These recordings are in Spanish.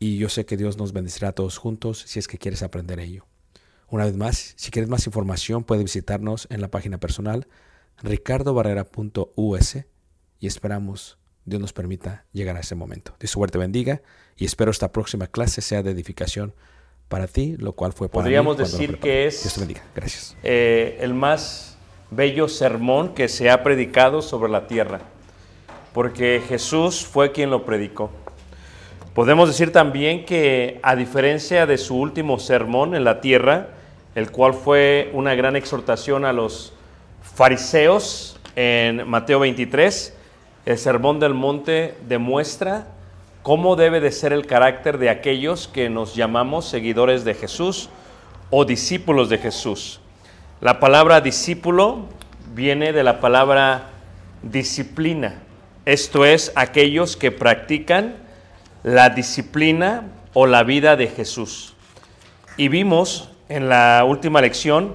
y yo sé que Dios nos bendecirá a todos juntos si es que quieres aprender ello. Una vez más, si quieres más información, puedes visitarnos en la página personal ricardobarrera.us y esperamos Dios nos permita llegar a ese momento. Dios suerte bendiga y espero esta próxima clase sea de edificación para ti, lo cual fue para Podríamos mí decir que es- Dios te bendiga. Gracias. eh, el más bello sermón que se ha predicado sobre la tierra, porque Jesús fue quien lo predicó. Podemos decir también que a diferencia de su último sermón en la tierra, el cual fue una gran exhortación a los fariseos en Mateo 23, el sermón del monte demuestra cómo debe de ser el carácter de aquellos que nos llamamos seguidores de Jesús o discípulos de Jesús. La palabra discípulo viene de la palabra disciplina. Esto es aquellos que practican la disciplina o la vida de Jesús. Y vimos en la última lección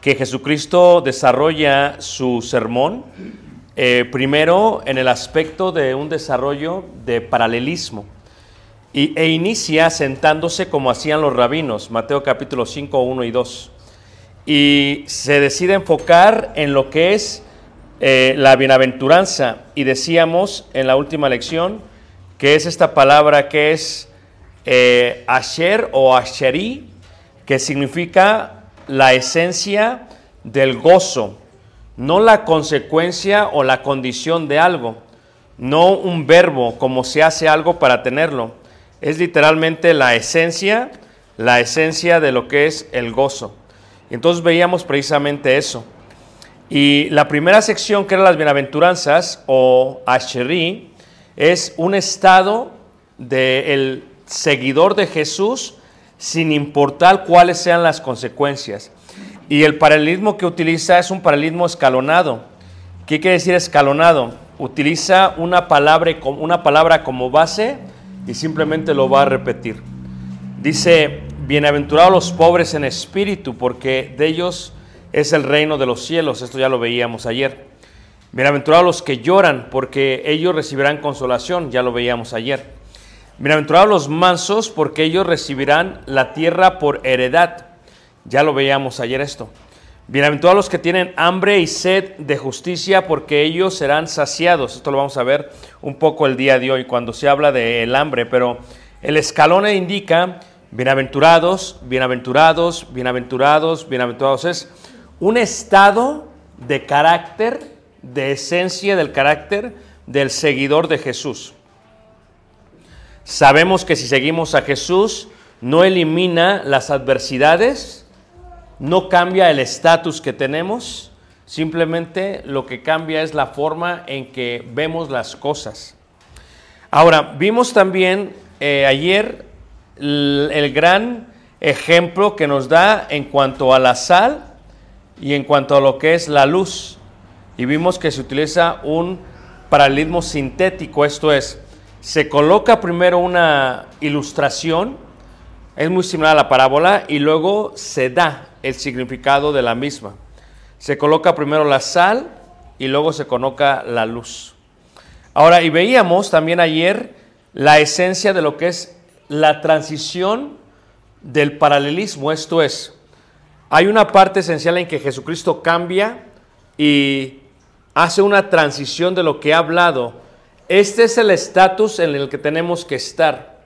que Jesucristo desarrolla su sermón eh, primero en el aspecto de un desarrollo de paralelismo y, e inicia sentándose como hacían los rabinos, Mateo capítulo 5, 1 y 2. Y se decide enfocar en lo que es eh, la bienaventuranza. Y decíamos en la última lección que es esta palabra que es eh, asher o asheri, que significa la esencia del gozo, no la consecuencia o la condición de algo, no un verbo como se hace algo para tenerlo, es literalmente la esencia, la esencia de lo que es el gozo. Entonces veíamos precisamente eso. Y la primera sección, que era las bienaventuranzas o Asheri, es un estado del seguidor de Jesús sin importar cuáles sean las consecuencias. Y el paralelismo que utiliza es un paralelismo escalonado. ¿Qué quiere decir escalonado? Utiliza una palabra, una palabra como base y simplemente lo va a repetir. Dice, bienaventurados los pobres en espíritu, porque de ellos es el reino de los cielos. Esto ya lo veíamos ayer. Bienaventurados los que lloran, porque ellos recibirán consolación. Ya lo veíamos ayer. Bienaventurados los mansos, porque ellos recibirán la tierra por heredad. Ya lo veíamos ayer esto. Bienaventurados los que tienen hambre y sed de justicia, porque ellos serán saciados. Esto lo vamos a ver un poco el día de hoy cuando se habla del hambre, pero el escalón indica bienaventurados, bienaventurados, bienaventurados, bienaventurados. Es un estado de carácter, de esencia del carácter del seguidor de Jesús. Sabemos que si seguimos a Jesús, no elimina las adversidades, no cambia el estatus que tenemos, simplemente lo que cambia es la forma en que vemos las cosas. Ahora, vimos también eh, ayer el, el gran ejemplo que nos da en cuanto a la sal y en cuanto a lo que es la luz. Y vimos que se utiliza un paralelismo sintético, esto es, se coloca primero una ilustración, es muy similar a la parábola, y luego se da el significado de la misma. Se coloca primero la sal y luego se coloca la luz. Ahora, y veíamos también ayer la esencia de lo que es la transición del paralelismo, esto es, hay una parte esencial en que Jesucristo cambia y hace una transición de lo que ha hablado. Este es el estatus en el que tenemos que estar.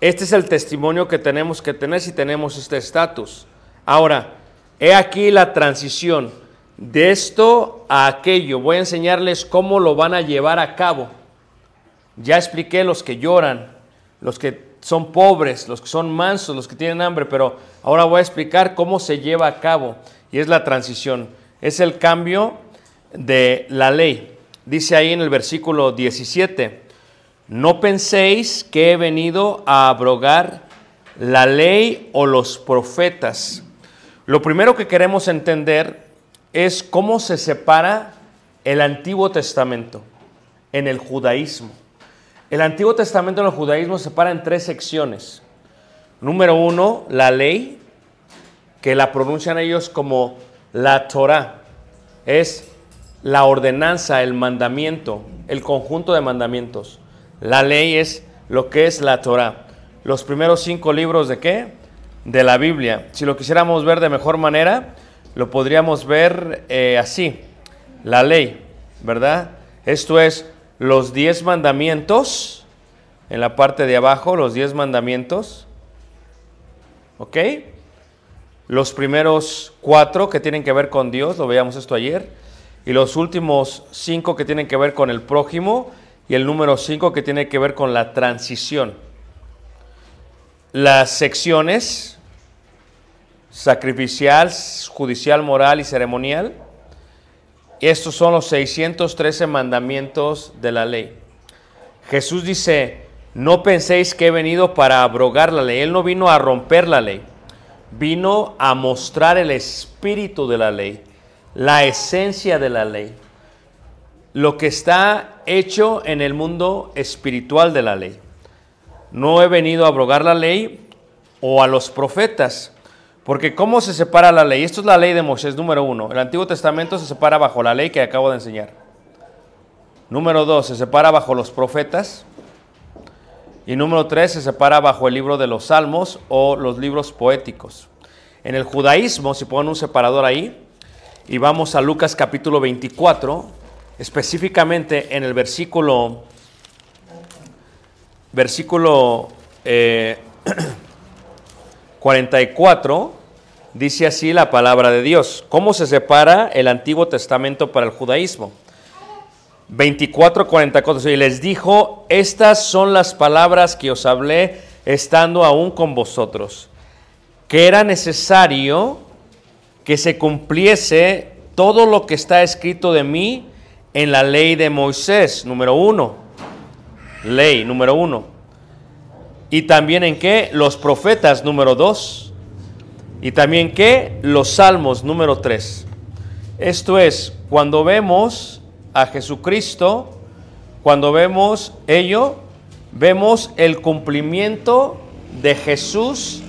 Este es el testimonio que tenemos que tener si tenemos este estatus. Ahora, he aquí la transición de esto a aquello. Voy a enseñarles cómo lo van a llevar a cabo. Ya expliqué los que lloran, los que son pobres, los que son mansos, los que tienen hambre, pero ahora voy a explicar cómo se lleva a cabo. Y es la transición, es el cambio de la ley. Dice ahí en el versículo 17, no penséis que he venido a abrogar la ley o los profetas. Lo primero que queremos entender es cómo se separa el Antiguo Testamento en el judaísmo. El Antiguo Testamento en el judaísmo se separa en tres secciones. Número uno, la ley, que la pronuncian ellos como la Torah. Es la ordenanza, el mandamiento, el conjunto de mandamientos. La ley es lo que es la Torah. Los primeros cinco libros de qué? De la Biblia. Si lo quisiéramos ver de mejor manera, lo podríamos ver eh, así. La ley, ¿verdad? Esto es los diez mandamientos, en la parte de abajo, los diez mandamientos, ¿ok? Los primeros cuatro que tienen que ver con Dios, lo veíamos esto ayer, y los últimos cinco que tienen que ver con el prójimo, y el número cinco que tiene que ver con la transición. Las secciones sacrificial, judicial, moral y ceremonial, estos son los 613 mandamientos de la ley. Jesús dice, no penséis que he venido para abrogar la ley. Él no vino a romper la ley, vino a mostrar el espíritu de la ley, la esencia de la ley, lo que está hecho en el mundo espiritual de la ley. No he venido a abrogar la ley o a los profetas, porque ¿cómo se separa la ley? Esto es la ley de Moisés, número uno. El Antiguo Testamento se separa bajo la ley que acabo de enseñar. Número dos, se separa bajo los profetas. Y número tres, se separa bajo el libro de los salmos o los libros poéticos. En el judaísmo, si ponen un separador ahí, y vamos a Lucas capítulo 24, específicamente en el versículo versículo eh, 44, dice así la palabra de Dios. ¿Cómo se separa el Antiguo Testamento para el judaísmo? 24, 44. Y les dijo, estas son las palabras que os hablé estando aún con vosotros, que era necesario que se cumpliese todo lo que está escrito de mí en la ley de Moisés, número uno. Ley, número uno. Y también en qué? Los profetas, número dos. Y también qué? Los salmos, número tres. Esto es, cuando vemos a Jesucristo, cuando vemos ello, vemos el cumplimiento de Jesús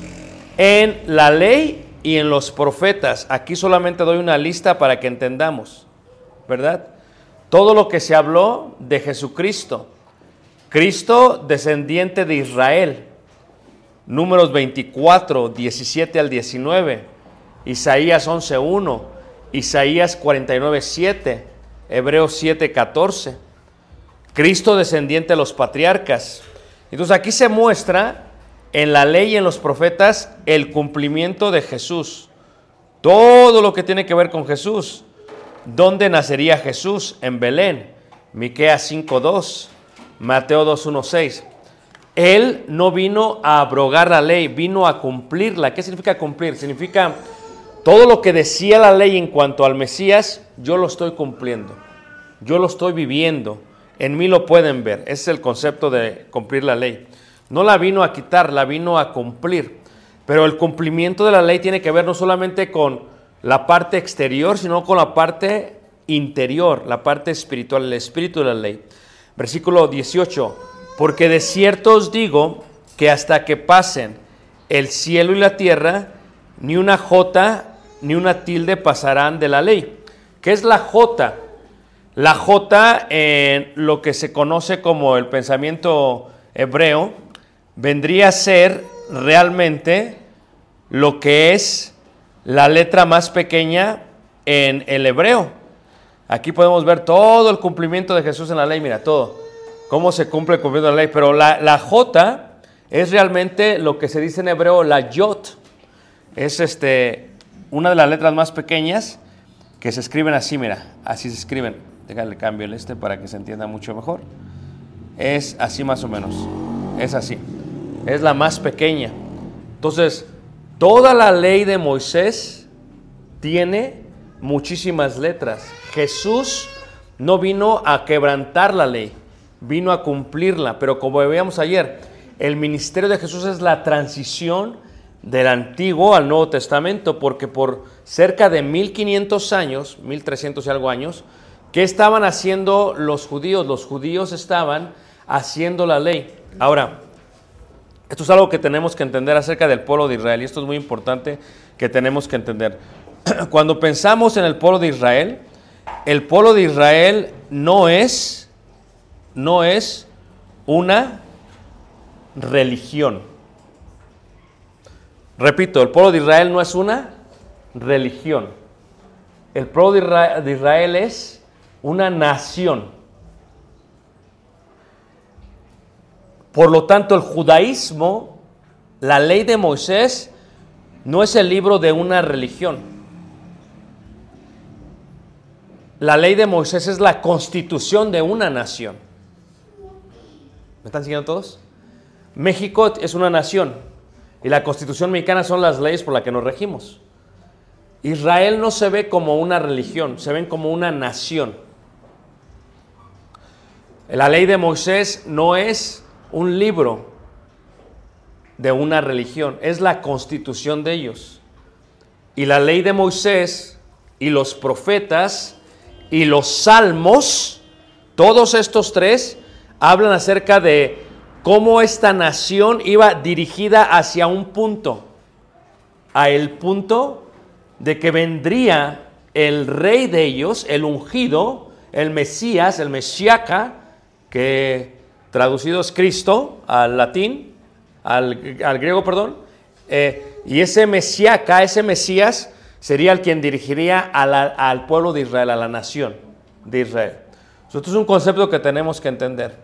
en la ley y en los profetas. Aquí solamente doy una lista para que entendamos, ¿verdad? Todo lo que se habló de Jesucristo. Cristo, descendiente de Israel. Números 24, 17 al 19. Isaías 11, 1. Isaías 49, 7. Hebreos 7, 14. Cristo descendiente de los patriarcas. Entonces aquí se muestra en la ley y en los profetas el cumplimiento de Jesús. Todo lo que tiene que ver con Jesús. ¿Dónde nacería Jesús? En Belén. Miqueas 5:2, Mateo 2:1-6. Él no vino a abrogar la ley, vino a cumplirla. ¿Qué significa cumplir? Significa todo lo que decía la ley en cuanto al Mesías, yo lo estoy cumpliendo. Yo lo estoy viviendo. En mí lo pueden ver. Ese es el concepto de cumplir la ley. No la vino a quitar, la vino a cumplir. Pero el cumplimiento de la ley tiene que ver no solamente con la parte exterior, sino con la parte interior, la parte espiritual, el espíritu de la ley. Versículo 18. Porque de cierto os digo que hasta que pasen el cielo y la tierra, ni una jota ni una tilde pasarán de la ley. ¿Qué es la jota? La jota en lo que se conoce como el pensamiento hebreo vendría a ser realmente lo que es la letra más pequeña en el hebreo. Aquí podemos ver todo el cumplimiento de Jesús en la ley, mira, todo. Cómo se cumple el cumplimiento de la ley. Pero la, la J es realmente lo que se dice en hebreo, la yot. Es este, una de las letras más pequeñas que se escriben así, mira, así se escriben. Déjale cambio el este para que se entienda mucho mejor. Es así más o menos. Es así. Es la más pequeña. Entonces, toda la ley de Moisés tiene muchísimas letras. Jesús no vino a quebrantar la ley, vino a cumplirla. Pero como veíamos ayer, el ministerio de Jesús es la transición del Antiguo al Nuevo Testamento, porque por cerca de 1500 años, 1300 y algo años, ¿qué estaban haciendo los judíos? Los judíos estaban haciendo la ley. Ahora, esto es algo que tenemos que entender acerca del pueblo de Israel y esto es muy importante que tenemos que entender. Cuando pensamos en el pueblo de Israel, el pueblo de Israel no es no es una religión. Repito, el pueblo de Israel no es una religión. El pueblo de Isra- de Israel es una nación. Por lo tanto, el judaísmo, la ley de Moisés, no es el libro de una religión. La ley de Moisés es la constitución de una nación. ¿Me están siguiendo todos? México es una nación y la constitución mexicana son las leyes por las que nos regimos. Israel no se ve como una religión, se ven como una nación. La ley de Moisés no es un libro de una religión, es la constitución de ellos. Y la ley de Moisés y los profetas y los salmos, todos estos tres hablan acerca de cómo esta nación iba dirigida hacia un punto, a el punto de que vendría el rey de ellos, el ungido, el Mesías, el Mesiaca, que traducido es Cristo al latín, al, al griego, perdón, eh, y ese Mesiaca, ese Mesías, sería el quien dirigiría al pueblo de Israel, a la nación de Israel. Esto es un concepto que tenemos que entender.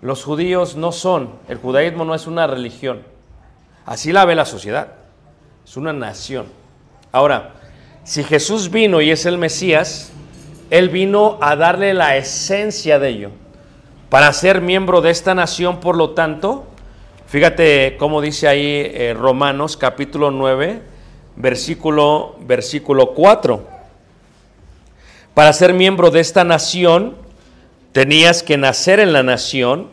Los judíos no son, el judaísmo no es una religión. Así la ve la sociedad. Es una nación. Ahora, si Jesús vino y es el Mesías, Él vino a darle la esencia de ello. Para ser miembro de esta nación, por lo tanto, fíjate cómo dice ahí eh, Romanos capítulo 9, versículo, versículo 4. Para ser miembro de esta nación, tenías que nacer en la nación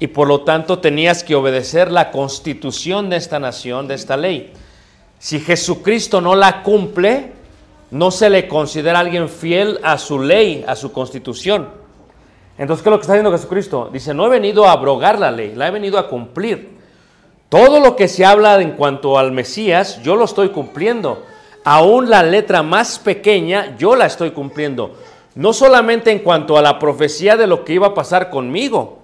y por lo tanto tenías que obedecer la constitución de esta nación, de esta ley. Si Jesucristo no la cumple, no se le considera alguien fiel a su ley, a su constitución. Entonces, ¿qué es lo que está diciendo Jesucristo? Dice, no he venido a abrogar la ley, la he venido a cumplir. Todo lo que se habla en cuanto al Mesías, yo lo estoy cumpliendo. Aún la letra más pequeña, yo la estoy cumpliendo. No solamente en cuanto a la profecía de lo que iba a pasar conmigo,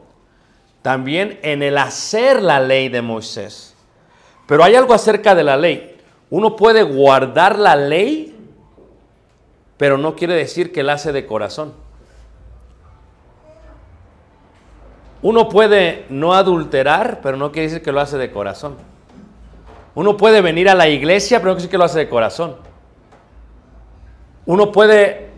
también en el hacer la ley de Moisés. Pero hay algo acerca de la ley. Uno puede guardar la ley, pero no quiere decir que la hace de corazón. Uno puede no adulterar, pero no quiere decir que lo hace de corazón. Uno puede venir a la iglesia, pero no quiere decir que lo hace de corazón. Uno puede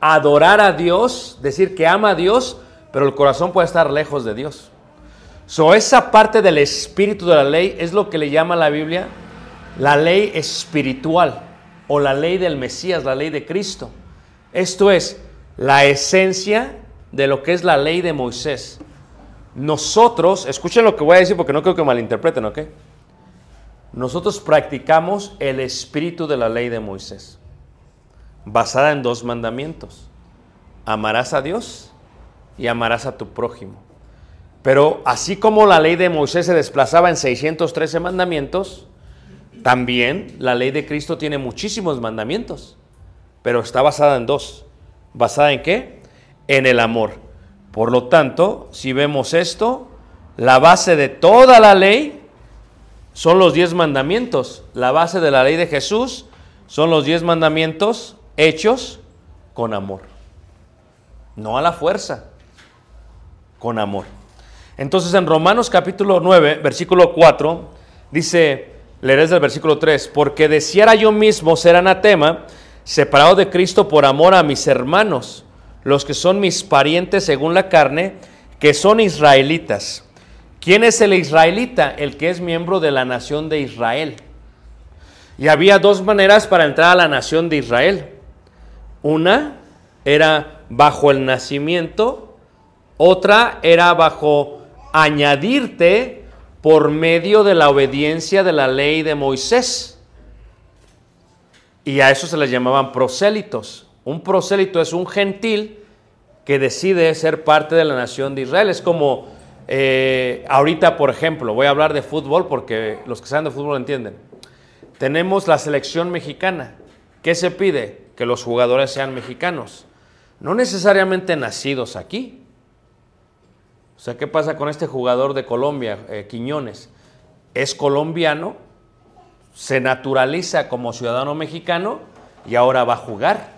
adorar a Dios, decir que ama a Dios, pero el corazón puede estar lejos de Dios. So, esa parte del espíritu de la ley es lo que le llama la Biblia la ley espiritual o la ley del Mesías, la ley de Cristo. Esto es la esencia de lo que es la ley de Moisés. Nosotros, escuchen lo que voy a decir porque no creo que malinterpreten, ¿ok? Nosotros practicamos el espíritu de la ley de Moisés, basada en dos mandamientos. Amarás a Dios y amarás a tu prójimo. Pero así como la ley de Moisés se desplazaba en 613 mandamientos, también la ley de Cristo tiene muchísimos mandamientos, pero está basada en dos. ¿Basada en qué? En el amor. Por lo tanto, si vemos esto, la base de toda la ley son los diez mandamientos. La base de la ley de Jesús son los diez mandamientos hechos con amor. No a la fuerza, con amor. Entonces en Romanos capítulo 9, versículo 4, dice, leeré desde el versículo 3, porque deseara yo mismo ser anatema, separado de Cristo por amor a mis hermanos, los que son mis parientes según la carne, que son israelitas. ¿Quién es el israelita? El que es miembro de la nación de Israel. Y había dos maneras para entrar a la nación de Israel. Una era bajo el nacimiento, otra era bajo añadirte por medio de la obediencia de la ley de Moisés. Y a eso se les llamaban prosélitos. Un prosélito es un gentil que decide ser parte de la nación de Israel. Es como eh, ahorita, por ejemplo, voy a hablar de fútbol porque los que saben de fútbol entienden. Tenemos la selección mexicana. ¿Qué se pide? Que los jugadores sean mexicanos. No necesariamente nacidos aquí. O sea, ¿qué pasa con este jugador de Colombia, eh, Quiñones? Es colombiano, se naturaliza como ciudadano mexicano y ahora va a jugar.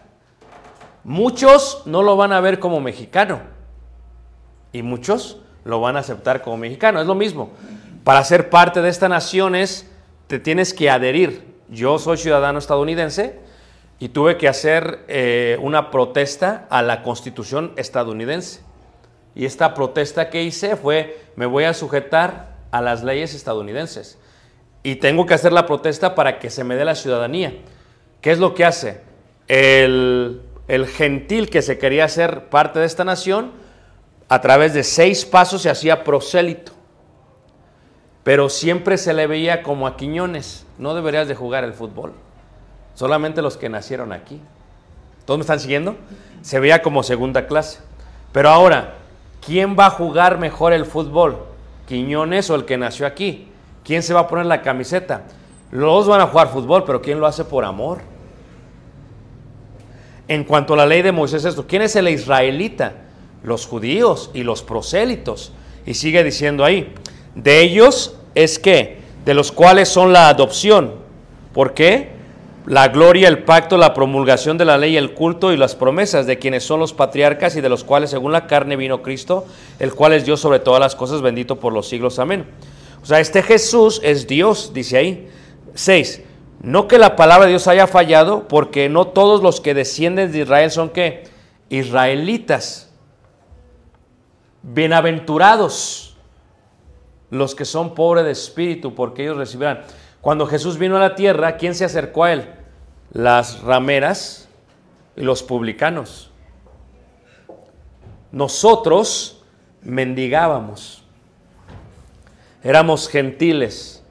Muchos no lo van a ver como mexicano y muchos lo van a aceptar como mexicano. Es lo mismo. Para ser parte de esta nación es, te tienes que adherir. Yo soy ciudadano estadounidense y tuve que hacer eh, una protesta a la constitución estadounidense. Y esta protesta que hice fue, me voy a sujetar a las leyes estadounidenses. Y tengo que hacer la protesta para que se me dé la ciudadanía. ¿Qué es lo que hace? El, el gentil que se quería hacer parte de esta nación, a través de seis pasos se hacía prosélito. Pero siempre se le veía como a Quiñones. No deberías de jugar el fútbol. Solamente los que nacieron aquí. ¿Todos me están siguiendo? Se veía como segunda clase. Pero ahora, ¿quién va a jugar mejor el fútbol? ¿Quiñones o el que nació aquí? ¿Quién se va a poner la camiseta? Los van a jugar fútbol, pero ¿quién lo hace por amor? En cuanto a la ley de Moisés, esto, ¿quién es el israelita? Los judíos y los prosélitos. Y sigue diciendo ahí, de ellos es que, de los cuales son la adopción. ¿Por qué? la gloria, el pacto, la promulgación de la ley, el culto y las promesas de quienes son los patriarcas y de los cuales según la carne vino Cristo, el cual es Dios sobre todas las cosas, bendito por los siglos. Amén. O sea, este Jesús es Dios, dice ahí. 6. No que la palabra de Dios haya fallado, porque no todos los que descienden de Israel son que israelitas. Bienaventurados los que son pobres de espíritu, porque ellos recibirán. Cuando Jesús vino a la tierra, ¿quién se acercó a él? Las rameras y los publicanos. Nosotros mendigábamos, éramos gentiles,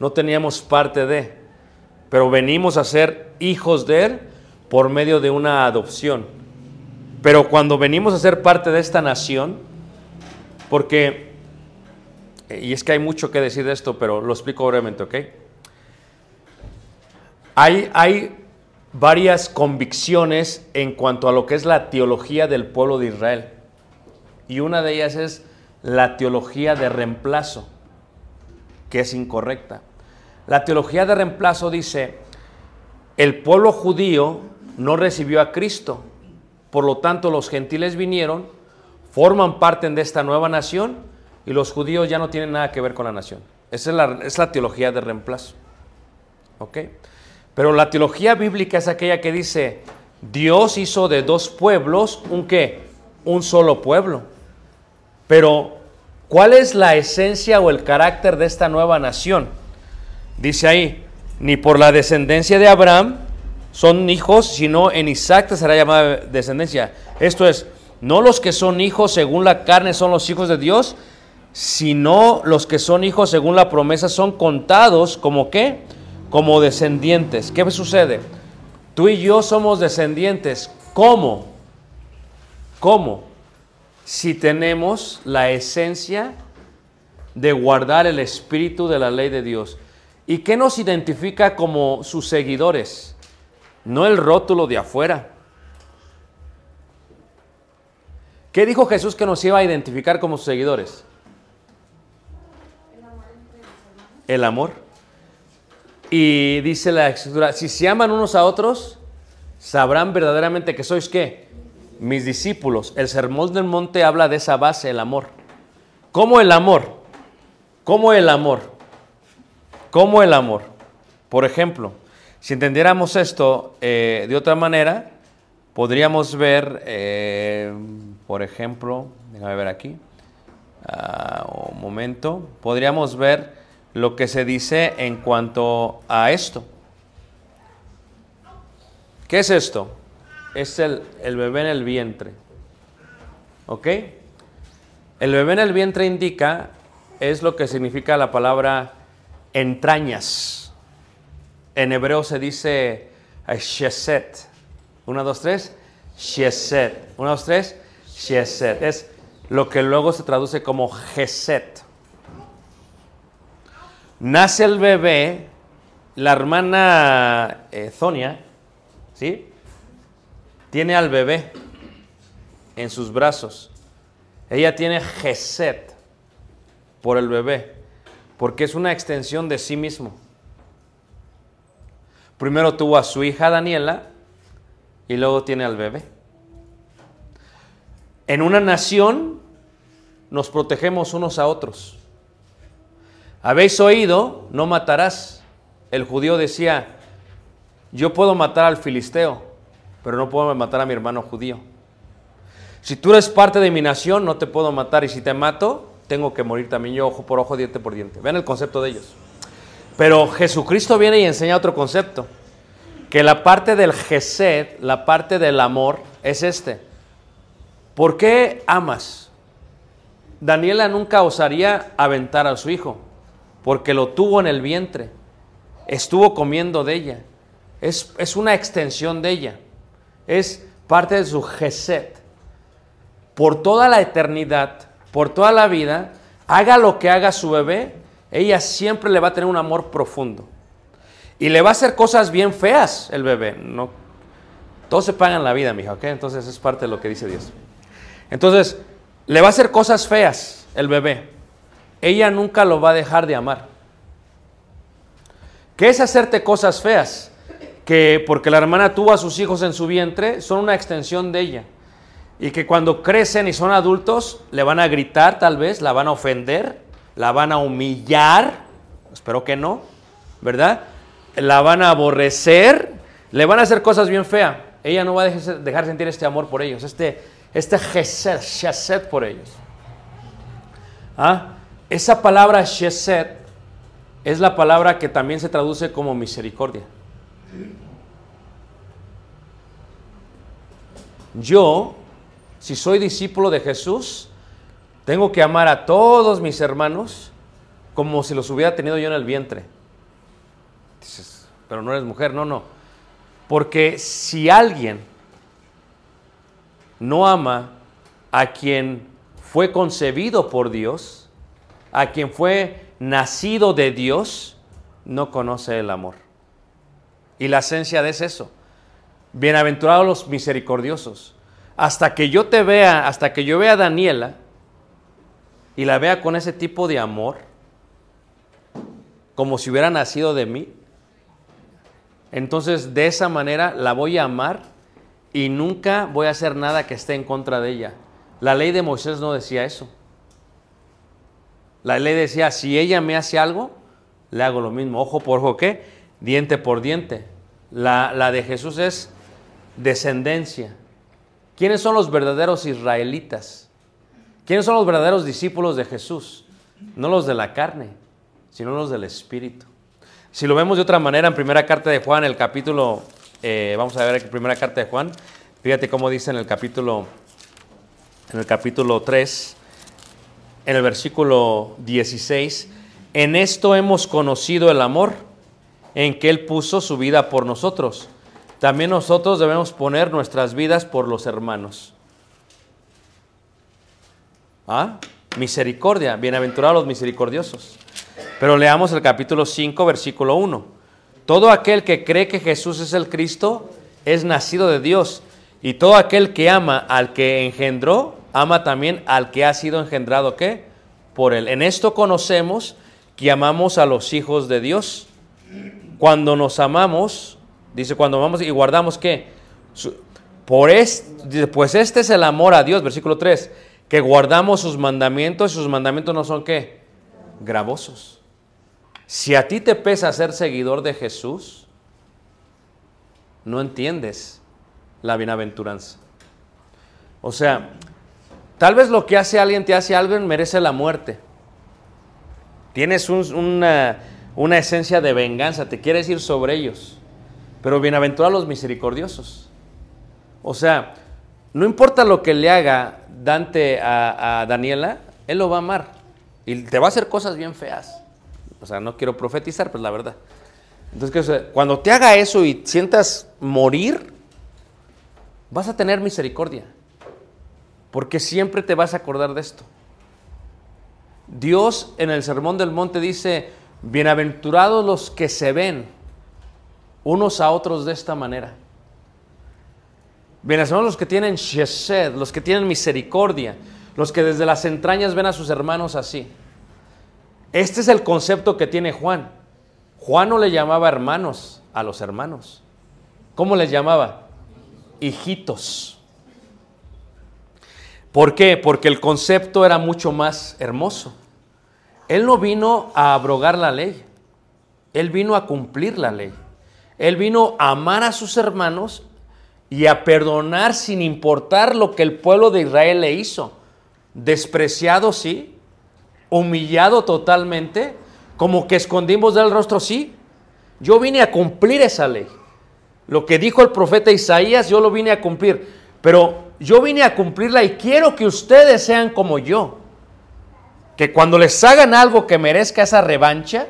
no teníamos parte de, pero venimos a ser hijos de Él por medio de una adopción. Pero cuando venimos a ser parte de esta nación, porque, y es que hay mucho que decir de esto, pero lo explico brevemente, ¿ok? Hay, hay varias convicciones en cuanto a lo que es la teología del pueblo de Israel. Y una de ellas es la teología de reemplazo, que es incorrecta. La teología de reemplazo dice, el pueblo judío no recibió a Cristo, por lo tanto los gentiles vinieron, forman parte de esta nueva nación y los judíos ya no tienen nada que ver con la nación. Esa es la, es la teología de reemplazo. ¿Ok? Pero la teología bíblica es aquella que dice, Dios hizo de dos pueblos un qué? Un solo pueblo. Pero, ¿cuál es la esencia o el carácter de esta nueva nación? Dice ahí, ni por la descendencia de Abraham son hijos, sino en Isaac te será llamada descendencia. Esto es, no los que son hijos según la carne son los hijos de Dios, sino los que son hijos según la promesa son contados como qué? Como descendientes. ¿Qué sucede? Tú y yo somos descendientes. ¿Cómo? ¿Cómo? Si tenemos la esencia de guardar el espíritu de la ley de Dios. ¿Y qué nos identifica como sus seguidores? No el rótulo de afuera. ¿Qué dijo Jesús que nos iba a identificar como sus seguidores? El amor. Y dice la escritura, si se aman unos a otros, sabrán verdaderamente que sois qué? Mis discípulos. El sermón del monte habla de esa base, el amor. ¿Cómo el amor? ¿Cómo el amor? ¿Cómo el amor? Por ejemplo, si entendiéramos esto eh, de otra manera, podríamos ver, eh, por ejemplo, déjame ver aquí, ah, un momento, podríamos ver lo que se dice en cuanto a esto. ¿Qué es esto? Es el, el bebé en el vientre. ¿Ok? El bebé en el vientre indica, es lo que significa la palabra entrañas. En hebreo se dice eh, sheset. Una, dos, tres. Sheset. Una, dos, tres. Sheset. Es lo que luego se traduce como Geset. Nace el bebé, la hermana eh, Zonia, ¿sí? Tiene al bebé en sus brazos. Ella tiene Geset por el bebé, porque es una extensión de sí mismo. Primero tuvo a su hija Daniela y luego tiene al bebé. En una nación nos protegemos unos a otros. Habéis oído, no matarás. El judío decía, yo puedo matar al filisteo, pero no puedo matar a mi hermano judío. Si tú eres parte de mi nación, no te puedo matar. Y si te mato, tengo que morir también yo, ojo por ojo, diente por diente. Vean el concepto de ellos. Pero Jesucristo viene y enseña otro concepto. Que la parte del gesed, la parte del amor, es este. ¿Por qué amas? Daniela nunca osaría aventar a su hijo, porque lo tuvo en el vientre, estuvo comiendo de ella, es, es una extensión de ella, es parte de su gesed. Por toda la eternidad, por toda la vida, haga lo que haga su bebé, ella siempre le va a tener un amor profundo. Y le va a hacer cosas bien feas el bebé. No, todos se pagan la vida, mija, ¿ok? Entonces es parte de lo que dice Dios. Entonces, le va a hacer cosas feas el bebé. Ella nunca lo va a dejar de amar. ¿Qué es hacerte cosas feas? que porque la hermana tuvo a sus hijos en su vientre, son una extensión de ella. Y que cuando crecen y son adultos, le van a gritar tal vez, la van a ofender, la van a humillar, espero que no, ¿verdad? La van a aborrecer, le van a hacer cosas bien feas. Ella no va a dejar, sentir este amor por ellos, este, este shesed por ellos. ¿Ah? Esa palabra shesed es la palabra que también se traduce como misericordia. Yo, si soy discípulo de Jesús, tengo que amar a todos mis hermanos como si los hubiera tenido yo en el vientre. Dices, pero no eres mujer, no, no. Porque si alguien no ama a quien fue concebido por Dios, a quien fue nacido de Dios, no conoce el amor. Y la esencia de es eso. Bienaventurados los misericordiosos. Hasta que yo te vea, hasta que yo vea a Daniela y la vea con ese tipo de amor, como si hubiera nacido de mí, entonces de esa manera la voy a amar y nunca voy a hacer nada que esté en contra de ella. La ley de Moisés no decía eso. La ley decía, si ella me hace algo, le hago lo mismo. Ojo por ojo, ¿qué? Diente por diente. La, la de Jesús es descendencia. ¿Quiénes son los verdaderos israelitas? ¿Quiénes son los verdaderos discípulos de Jesús? No los de la carne, sino los del Espíritu. Si lo vemos de otra manera, en primera carta de Juan, el capítulo, eh, vamos a ver primera carta de Juan, fíjate cómo dice en el capítulo, en el capítulo 3, en el versículo 16, en esto hemos conocido el amor, en que Él puso su vida por nosotros. También nosotros debemos poner nuestras vidas por los hermanos. ¿Ah? Misericordia, bienaventurados los misericordiosos. Pero leamos el capítulo 5, versículo 1. Todo aquel que cree que Jesús es el Cristo es nacido de Dios. Y todo aquel que ama al que engendró, ama también al que ha sido engendrado, ¿qué? Por él. En esto conocemos que amamos a los hijos de Dios. Cuando nos amamos, dice, cuando amamos y guardamos, ¿qué? Por este, pues este es el amor a Dios, versículo 3, que guardamos sus mandamientos y sus mandamientos no son, ¿qué? Gravosos. Si a ti te pesa ser seguidor de Jesús, no entiendes la bienaventuranza. O sea, tal vez lo que hace alguien te hace algo merece la muerte. Tienes un, una, una, esencia de venganza, te quieres ir sobre ellos. Pero bienaventurados los misericordiosos. O sea, no importa lo que le haga Dante a, Daniela, él lo va a amar. Y te va a hacer cosas bien feas. O sea, no quiero profetizar, pues la verdad. Entonces, cuando te haga eso y sientas morir, vas a tener misericordia. Porque siempre te vas a acordar de esto. Dios en el Sermón del Monte dice, bienaventurados los que se ven unos a otros de esta manera. Bienaventurados los que tienen shesed, los que tienen misericordia, los que desde las entrañas ven a sus hermanos así. Este es el concepto que tiene Juan. Juan no le llamaba hermanos a los hermanos. ¿Cómo les llamaba? Hijitos. ¿Por qué? Porque el concepto era mucho más hermoso. Él no vino a abrogar la ley. Él vino a cumplir la ley. Él vino a amar a sus hermanos y a perdonar sin importar lo que el pueblo de Israel le hizo. Despreciado, sí, humillado totalmente, como que escondimos del rostro, sí. Yo vine a cumplir esa ley. Lo que dijo el profeta Isaías, yo lo vine a cumplir. Pero yo vine a cumplirla y quiero que ustedes sean como yo. Que cuando les hagan algo que merezca esa revancha,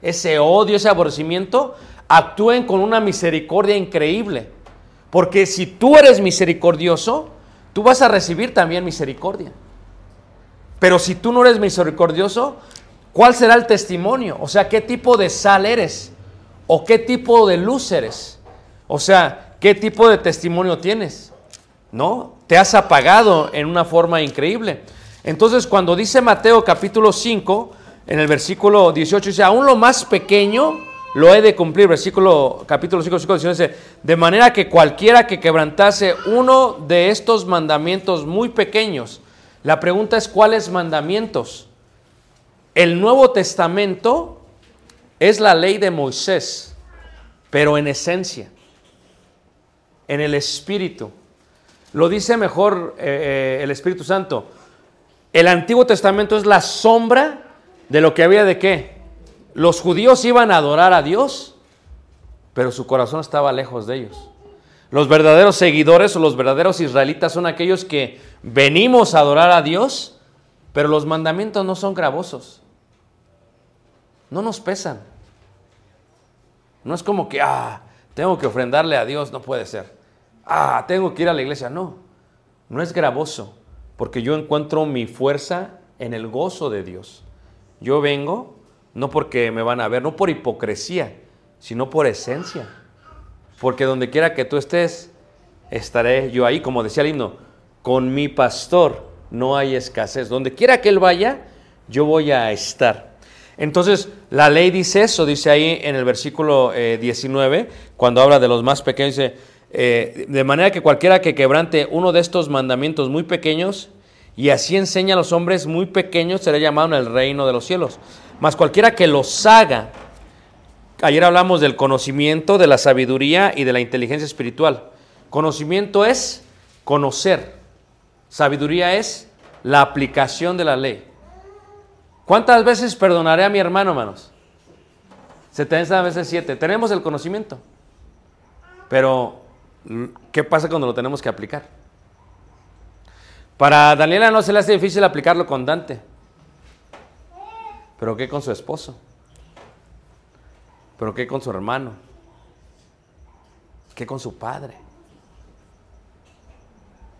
ese odio, ese aborrecimiento, actúen con una misericordia increíble. Porque si tú eres misericordioso, tú vas a recibir también misericordia. Pero si tú no eres misericordioso, ¿cuál será el testimonio? O sea, ¿qué tipo de sal eres? ¿O qué tipo de luz eres? O sea, ¿qué tipo de testimonio tienes? ¿No? Te has apagado en una forma increíble. Entonces, cuando dice Mateo capítulo 5, en el versículo 18, dice, aún lo más pequeño lo he de cumplir. Versículo, capítulo 5, versículo 19 dice, de manera que cualquiera que quebrantase uno de estos mandamientos muy pequeños, la pregunta es, ¿cuáles mandamientos? El Nuevo Testamento es la ley de Moisés, pero en esencia, en el Espíritu. Lo dice mejor eh, eh, el Espíritu Santo. El Antiguo Testamento es la sombra de lo que había de qué. Los judíos iban a adorar a Dios, pero su corazón estaba lejos de ellos. Los verdaderos seguidores o los verdaderos israelitas son aquellos que venimos a adorar a Dios, pero los mandamientos no son gravosos. No nos pesan. No es como que, ah, tengo que ofrendarle a Dios, no puede ser. Ah, tengo que ir a la iglesia. No, no es gravoso, porque yo encuentro mi fuerza en el gozo de Dios. Yo vengo no porque me van a ver, no por hipocresía, sino por esencia. Porque donde quiera que tú estés, estaré yo ahí, como decía el himno, con mi pastor no hay escasez. Donde quiera que él vaya, yo voy a estar. Entonces, la ley dice eso, dice ahí en el versículo 19, eh, cuando habla de los más pequeños, dice, eh, de manera que cualquiera que quebrante uno de estos mandamientos muy pequeños, y así enseña a los hombres muy pequeños, será llamado en el reino de los cielos. Mas cualquiera que los haga, ayer hablamos del conocimiento, de la sabiduría y de la inteligencia espiritual. Conocimiento es conocer, sabiduría es la aplicación de la ley. ¿Cuántas veces perdonaré a mi hermano, hermanos? 70 veces 7. Tenemos el conocimiento. Pero, ¿qué pasa cuando lo tenemos que aplicar? Para Daniela no se le hace difícil aplicarlo con Dante. Pero ¿qué con su esposo? ¿Pero qué con su hermano? ¿Qué con su padre?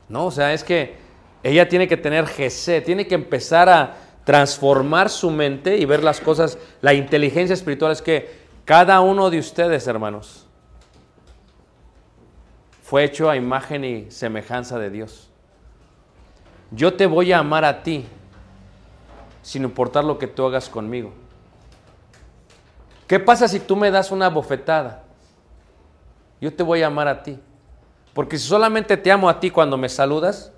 No, o sea, es que ella tiene que tener GC, tiene que empezar a transformar su mente y ver las cosas. La inteligencia espiritual es que cada uno de ustedes, hermanos, fue hecho a imagen y semejanza de Dios. Yo te voy a amar a ti, sin importar lo que tú hagas conmigo. ¿Qué pasa si tú me das una bofetada? Yo te voy a amar a ti. Porque si solamente te amo a ti cuando me saludas,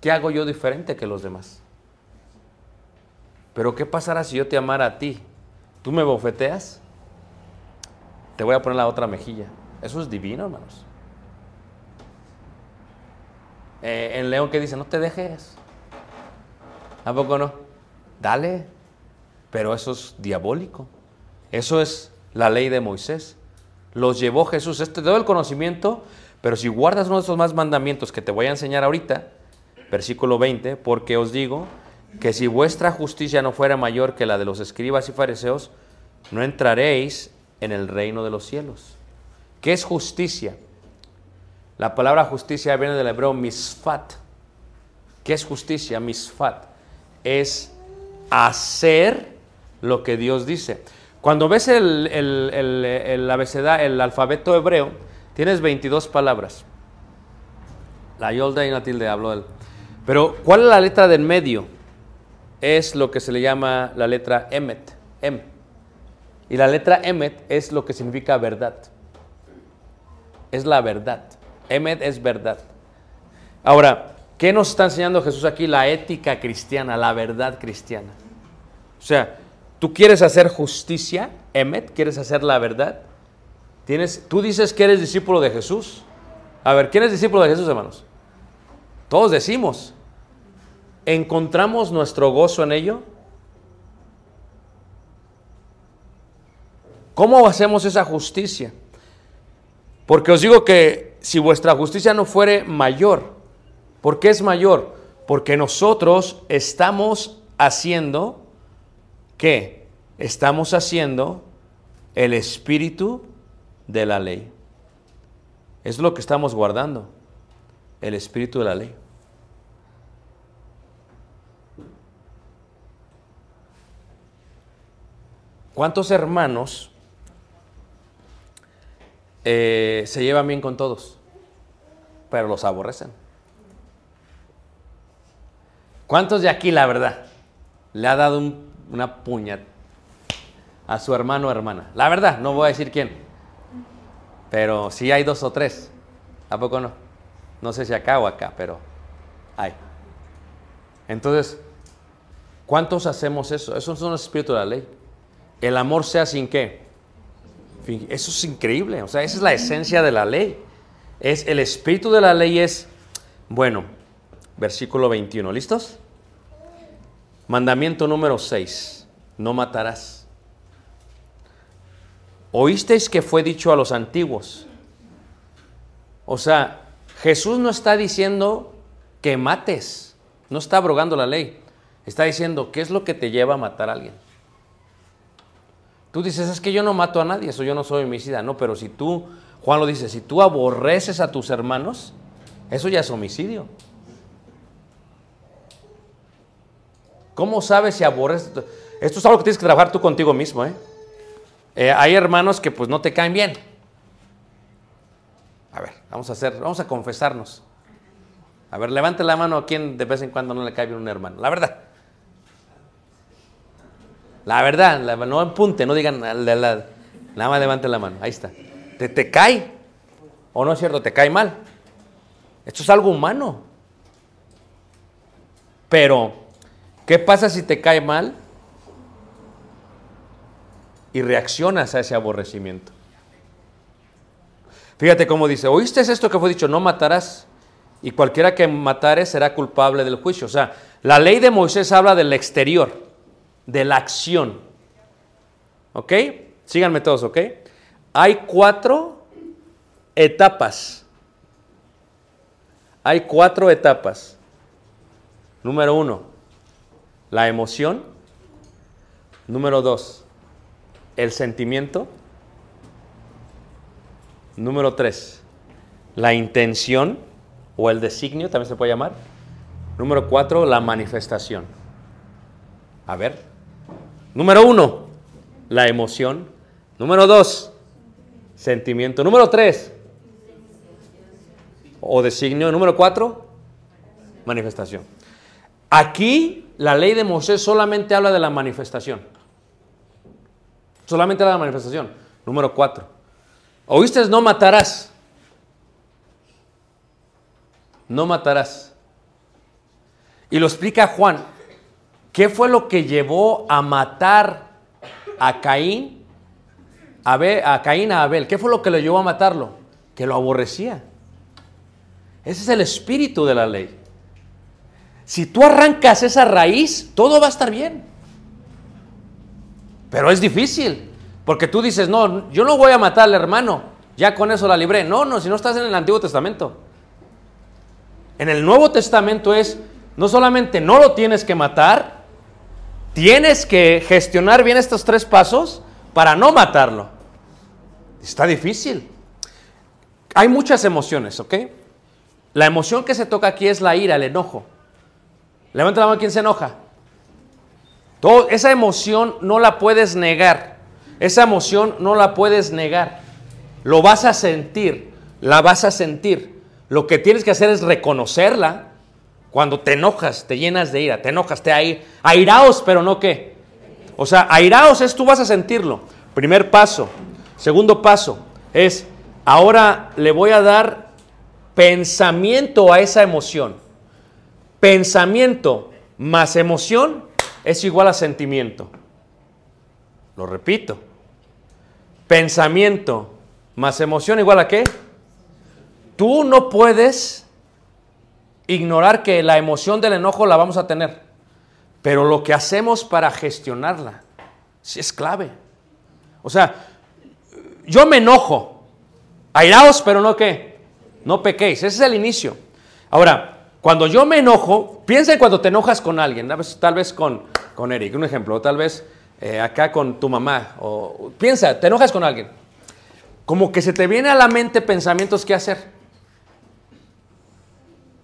¿qué hago yo diferente que los demás? Pero ¿qué pasará si yo te amara a ti? ¿Tú me bofeteas? Te voy a poner la otra mejilla. Eso es divino, hermanos. Eh, en León que dice, no te dejes. ¿A poco no? Dale. Pero eso es diabólico. Eso es la ley de Moisés. Los llevó Jesús. Este te doy el conocimiento, pero si guardas uno de esos más mandamientos que te voy a enseñar ahorita, versículo 20, porque os digo que si vuestra justicia no fuera mayor que la de los escribas y fariseos, no entraréis en el reino de los cielos. ¿Qué es justicia? La palabra justicia viene del hebreo misfat. ¿Qué es justicia? Misfat. Es hacer lo que Dios dice. Cuando ves el, el, el, alfabeto hebreo, tienes 22 palabras. La Yolda y la tilde habló él. Pero, ¿cuál es la letra del medio? Es lo que se le llama la letra Emet. Em. Y la letra Emet es lo que significa verdad. Es la verdad. Emet es verdad. Ahora, ¿qué nos está enseñando Jesús aquí? La ética cristiana, la verdad cristiana. O sea, tú quieres hacer justicia, Emet, quieres hacer la verdad. Tienes, tú dices que eres discípulo de Jesús. A ver, ¿quién es discípulo de Jesús, hermanos? Todos decimos. ¿Encontramos nuestro gozo en ello? ¿Cómo hacemos esa justicia? Porque os digo que si vuestra justicia no fuere mayor, ¿por qué es mayor? Porque nosotros estamos haciendo, ¿qué? Estamos haciendo el espíritu de la ley. Es lo que estamos guardando, el espíritu de la ley. ¿Cuántos hermanos eh, se llevan bien con todos, pero los aborrecen? ¿Cuántos de aquí, la verdad, le ha dado una puña a su hermano o hermana. La verdad, no voy a decir quién. Pero sí hay dos o tres. ¿A poco no? No sé si acá o acá, pero hay. Entonces, ¿cuántos hacemos eso? Esos son los espíritus de la ley. El amor sea sin qué. Eso es increíble. O sea, esa es la esencia de la ley. Es el espíritu de la ley es, bueno, versículo 21. ¿Listos? Mandamiento número 6. No matarás. Oísteis que fue dicho a los antiguos. O sea, Jesús no está diciendo que mates, no está abrogando la ley. Está diciendo, ¿qué es lo que te lleva a matar a alguien? Tú dices, es que yo no mato a nadie, eso yo no soy homicida. No, pero si tú, Juan lo dice, si tú aborreces a tus hermanos, eso ya es homicidio. ¿Cómo sabes si aborreces? Esto es algo que tienes que trabajar tú contigo mismo, ¿eh? Eh, hay hermanos que pues no te caen bien. A ver, vamos a hacer, vamos a confesarnos. A ver, levante la mano a quien de vez en cuando no le cae bien un hermano. La verdad. La verdad, no apunte, no digan nada más levante la mano. Ahí está. ¿Te, te cae? ¿O no es cierto? ¿Te cae mal? Esto es algo humano. Pero, ¿qué pasa si te cae mal y reaccionas a ese aborrecimiento? Fíjate cómo dice, ¿oíste esto que fue dicho? No matarás y cualquiera que matare será culpable del juicio. O sea, la ley de Moisés habla del exterior, de la acción. ¿Ok? Síganme todos, ¿ok? Hay cuatro etapas. Hay cuatro etapas. Número uno, la emoción. Número dos, el sentimiento. Número tres, la intención o el designio, también se puede llamar. Número cuatro, la manifestación. A ver. Número uno, la emoción. Número dos, sentimiento. Número tres, o designio. Número cuatro, manifestación. Aquí la ley de Moisés solamente habla de la manifestación. Solamente habla de la manifestación. Número cuatro. ¿Oíste? No matarás. No matarás. Y lo explica Juan. ¿Qué fue lo que llevó a matar a Caín? A, Be- a Caín a Abel. ¿Qué fue lo que le llevó a matarlo? Que lo aborrecía. Ese es el espíritu de la ley. Si tú arrancas esa raíz, todo va a estar bien. Pero es difícil, porque tú dices, no, yo no voy a matar al hermano, ya con eso la libré. No, no, si no estás en el Antiguo Testamento. En el Nuevo Testamento es, no solamente no lo tienes que matar, tienes que gestionar bien estos tres pasos para no matarlo. Está difícil. Hay muchas emociones, ¿ok? La emoción que se toca aquí es la ira, el enojo. Levanta la mano quien se enoja. Esa emoción no la puedes negar. Esa emoción no la puedes negar. Lo vas a sentir, la vas a sentir. Lo que tienes que hacer es reconocerla. Cuando te enojas, te llenas de ira, te enojas, te air, airaos, pero no qué. O sea, airaos es tú vas a sentirlo. Primer paso. Segundo paso es, ahora le voy a dar pensamiento a esa emoción. Pensamiento más emoción es igual a sentimiento. Lo repito. Pensamiento más emoción igual a qué? Tú no puedes ignorar que la emoción del enojo la vamos a tener. Pero lo que hacemos para gestionarla sí es clave. O sea, yo me enojo. Airaos, pero no qué. No pequéis. Ese es el inicio. Ahora, cuando yo me enojo, piensa en cuando te enojas con alguien, tal vez, con, con Eric, un ejemplo, tal vez eh, acá con tu mamá, piensa, te enojas con alguien. Como que se te viene a la mente pensamientos que hacer.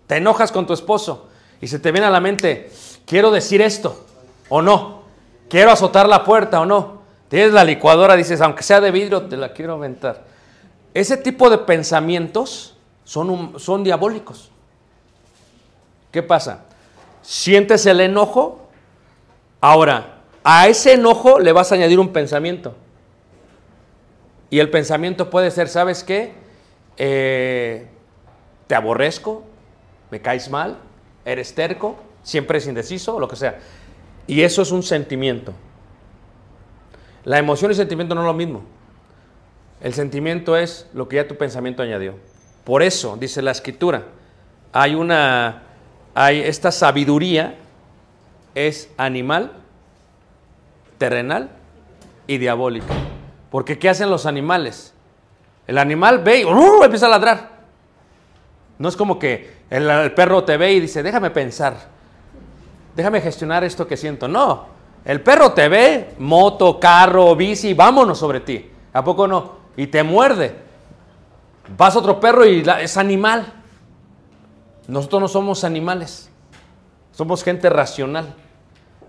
Te enojas con tu esposo y se te viene a la mente, quiero decir esto o no, quiero azotar la puerta o no. Tienes la licuadora, dices, aunque sea de vidrio, te la quiero aventar. Ese tipo de pensamientos son, son diabólicos. ¿Qué pasa? Sientes el enojo, ahora a ese enojo le vas a añadir un pensamiento. Y el pensamiento puede ser, ¿sabes qué? Eh, te aborrezco, me caes mal, eres terco, siempre es indeciso, lo que sea. Y eso es un sentimiento. La emoción y el sentimiento no es lo mismo. El sentimiento es lo que ya tu pensamiento añadió. Por eso, dice la escritura, hay una, hay esta sabiduría es animal, terrenal y diabólica. Porque ¿qué hacen los animales? El animal ve y ¡uh! empieza a ladrar. No es como que el, perro te ve y dice, déjame pensar, déjame gestionar esto que siento. No, el perro te ve, moto, carro, bici, vámonos sobre ti. ¿A poco no? Y te muerde. Vas otro perro y es animal. Nosotros no somos animales. Somos gente racional.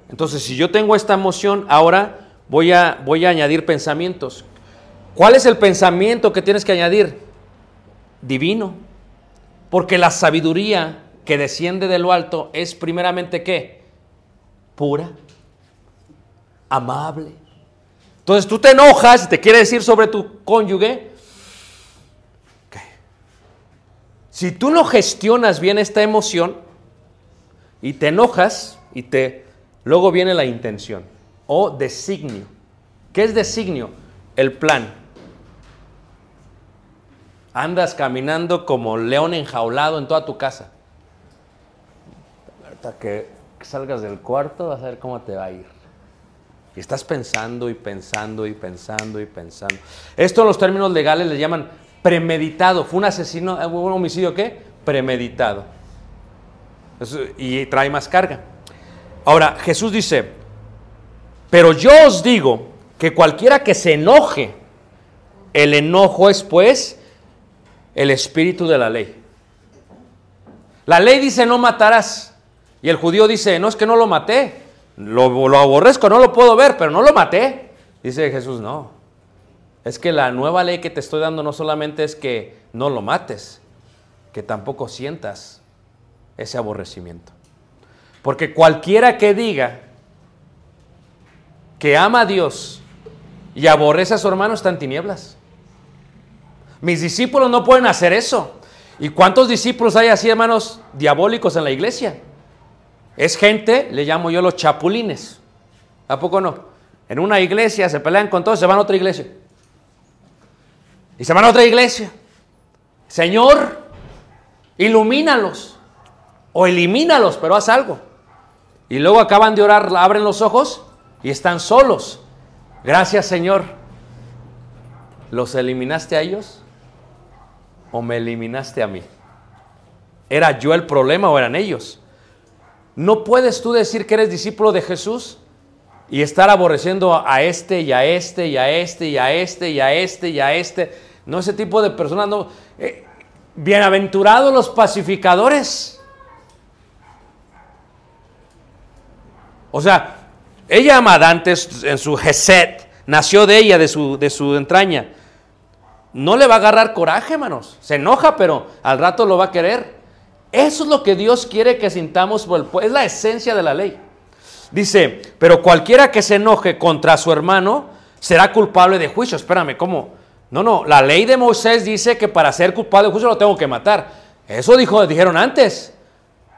Entonces, si yo tengo esta emoción, ahora voy a, voy a añadir pensamientos. ¿Cuál es el pensamiento que tienes que añadir? Divino. Porque la sabiduría que desciende de lo alto es primeramente qué? Pura, amable. Entonces tú te enojas y te quiere decir sobre tu cónyuge. ok. Si tú no gestionas bien esta emoción y te enojas y te luego viene la intención o designio. ¿Qué es designio? El plan. Andas caminando como león enjaulado en toda tu casa. Ahorita que salgas del cuarto vas a ver cómo te va a ir. Y estás pensando y pensando y pensando y pensando. Esto los términos legales le llaman premeditado. ¿Fue un asesino, un homicidio qué? Premeditado. Y trae más carga. Ahora, Jesús dice, pero yo os digo que cualquiera que se enoje, el enojo es pues el espíritu de la ley. La ley dice no matarás. Y el judío dice, no es que no lo maté. Lo aborrezco, no lo puedo ver, pero no lo maté. Dice Jesús, no. Es que la nueva ley que te estoy dando no solamente es que no lo mates, que tampoco sientas ese aborrecimiento. Porque cualquiera que diga que ama a Dios y aborrece a su hermano está en tinieblas. Mis discípulos no pueden hacer eso. ¿Y cuántos discípulos hay así, hermanos, diabólicos en la iglesia? Es gente, le llamo yo los chapulines. ¿A poco no? En una iglesia se pelean con todos, se van a otra iglesia. Y se van a otra iglesia. Señor, ilumínalos. O elimínalos, pero haz algo. Y luego acaban de orar, abren los ojos y están solos. Gracias, Señor. ¿Los eliminaste a ellos? ¿O me eliminaste a mí? ¿Era yo el problema o eran ellos? No puedes tú decir que eres discípulo de Jesús y estar aborreciendo a este y a este y a este y a este y a este y a este. No, ese tipo de personas no. Eh, bienaventurados los pacificadores. O sea, ella Amadante en su Geset, nació de ella, de su, de su entraña. No le va a agarrar coraje, hermanos. Se enoja, pero al rato lo va a querer. Eso es lo que Dios quiere que sintamos por Es la esencia de la ley. Dice, pero cualquiera que se enoje contra su hermano será culpable de juicio. Espérame, ¿cómo? No, no, la ley de Moisés dice que para ser culpable de juicio lo tengo que matar. Eso dijo, dijeron antes.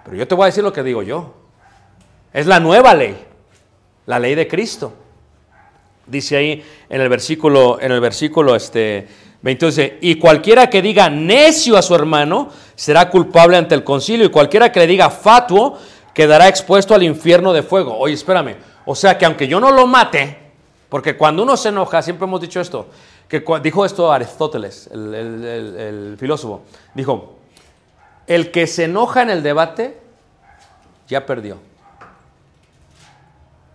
Pero yo te voy a decir lo que digo yo. Es la nueva ley, la ley de Cristo. Dice ahí en el versículo, en el versículo este, 22, dice, y cualquiera que diga necio a su hermano será culpable ante el concilio, y cualquiera que le diga fatuo quedará expuesto al infierno de fuego. Oye, espérame, o sea que aunque yo no lo mate, porque cuando uno se enoja, siempre hemos dicho esto, que dijo esto Aristóteles, el, el- el- el filósofo, dijo, el que se enoja en el debate ya perdió.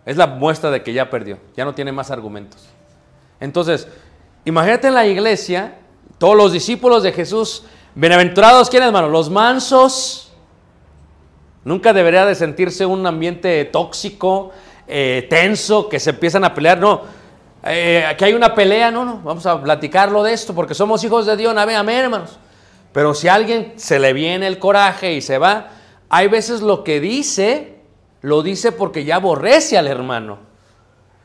Es la muestra de que ya perdió, ya no tiene más argumentos. Entonces, imagínate en la iglesia, todos los discípulos de Jesús, bienaventurados, ¿quiénes, hermano? Los mansos. Nunca debería de sentirse un ambiente tóxico, eh, tenso, que se empiezan a pelear. No, Eh, aquí hay una pelea, no, no, vamos a platicarlo de esto, porque somos hijos de Dios, amén, amén, hermanos. Pero si a alguien se le viene el coraje y se va, hay veces lo que dice, lo dice porque ya aborrece al hermano.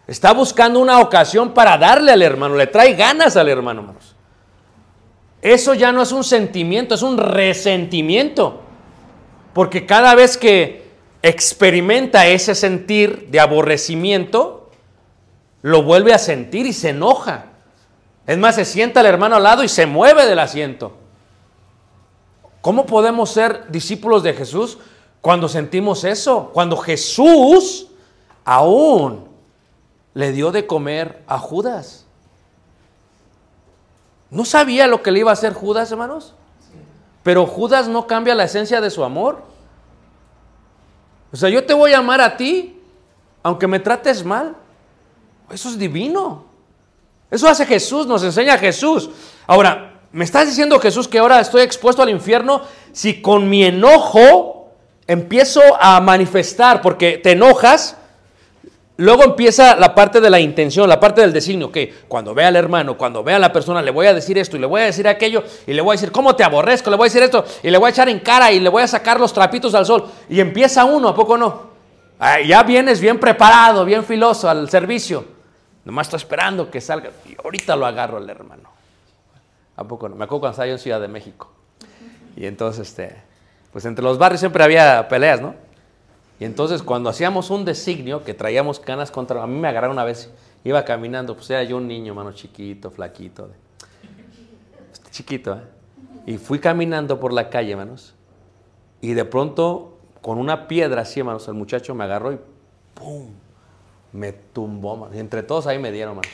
Está buscando una ocasión para darle al hermano, le trae ganas al hermano, hermanos. Eso ya no es un sentimiento, es un resentimiento. Porque cada vez que experimenta ese sentir de aborrecimiento, lo vuelve a sentir y se enoja. Es más, se sienta el hermano al lado y se mueve del asiento. ¿Cómo podemos ser discípulos de Jesús cuando sentimos eso? Cuando Jesús aún le dio de comer a Judas. ¿No sabía lo que le iba a hacer Judas, hermanos? Pero Judas no cambia la esencia de su amor. O sea, yo te voy a amar a ti, aunque me trates mal. Eso es divino. Eso hace Jesús, nos enseña Jesús. Ahora, ¿me estás diciendo Jesús que ahora estoy expuesto al infierno si con mi enojo empiezo a manifestar, porque te enojas, Luego empieza la parte de la intención, la parte del designio, que cuando vea al hermano, cuando vea a la persona, le voy a decir esto y le voy a decir aquello y le voy a decir, ¿cómo te aborrezco? Le voy a decir esto y le voy a echar en cara y le voy a sacar los trapitos al sol. Y empieza uno, ¿a poco no? Ya vienes bien preparado, bien filoso al servicio. Nomás estoy esperando que salga. Y ahorita lo agarro al hermano. ¿A poco no? Me acuerdo cuando estaba yo en Ciudad de México. Y entonces, este, pues entre los barrios siempre había peleas, ¿no? Y entonces cuando hacíamos un designio, que traíamos canas contra... A mí me agarraron una vez, iba caminando, pues era yo un niño, mano, chiquito, flaquito. Chiquito, ¿eh? Y fui caminando por la calle, manos. Y de pronto, con una piedra así, manos, el muchacho me agarró y ¡pum! Me tumbó, manos. Y entre todos ahí me dieron, manos.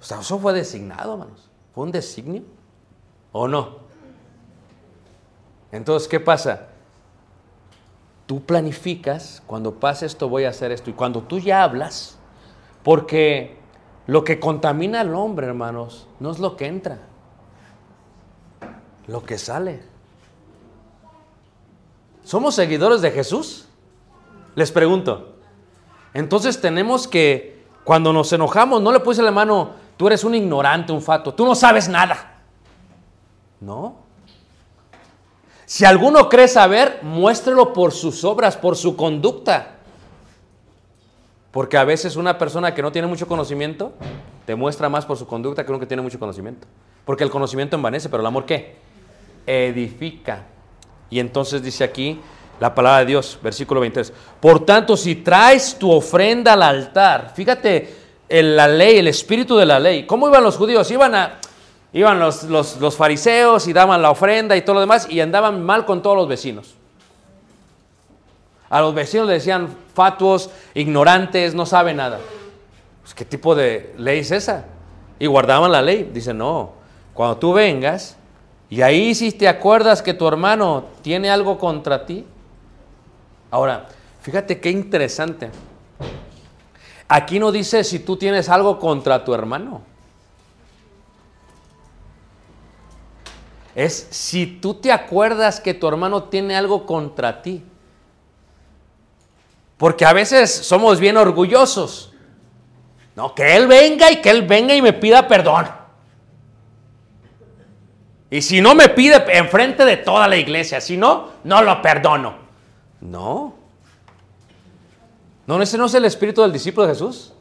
O sea, eso fue designado, manos. ¿Fue un designio? ¿O no? Entonces, ¿qué pasa? Tú planificas, cuando pase esto voy a hacer esto. Y cuando tú ya hablas, porque lo que contamina al hombre, hermanos, no es lo que entra, lo que sale. ¿Somos seguidores de Jesús? Les pregunto. Entonces tenemos que, cuando nos enojamos, no le puse la mano, tú eres un ignorante, un fato, tú no sabes nada. No. Si alguno cree saber, muéstrelo por sus obras, por su conducta. Porque a veces una persona que no tiene mucho conocimiento te muestra más por su conducta que uno que tiene mucho conocimiento. Porque el conocimiento envanece, pero el amor ¿qué? Edifica. Y entonces dice aquí la palabra de Dios, versículo 23. Por tanto, si traes tu ofrenda al altar, fíjate en la ley, el espíritu de la ley. ¿Cómo iban los judíos? Iban a, Iban los, fariseos y daban la ofrenda y todo lo demás y andaban mal con todos los vecinos. A los vecinos le decían fatuos, ignorantes, no saben nada. Pues, ¿Qué tipo de ley es esa? Y guardaban la ley. Dice, no, cuando tú vengas y ahí si te acuerdas que tu hermano tiene algo contra ti. Ahora, fíjate qué interesante. Aquí no dice si tú tienes algo contra tu hermano. Es si tú te acuerdas que tu hermano tiene algo contra ti. Porque a veces somos bien orgullosos. No, que él venga y que él venga y me pida perdón. Y si no me pide enfrente de toda la iglesia, si no, no lo perdono. No. No, ese no es el espíritu del discípulo de Jesús.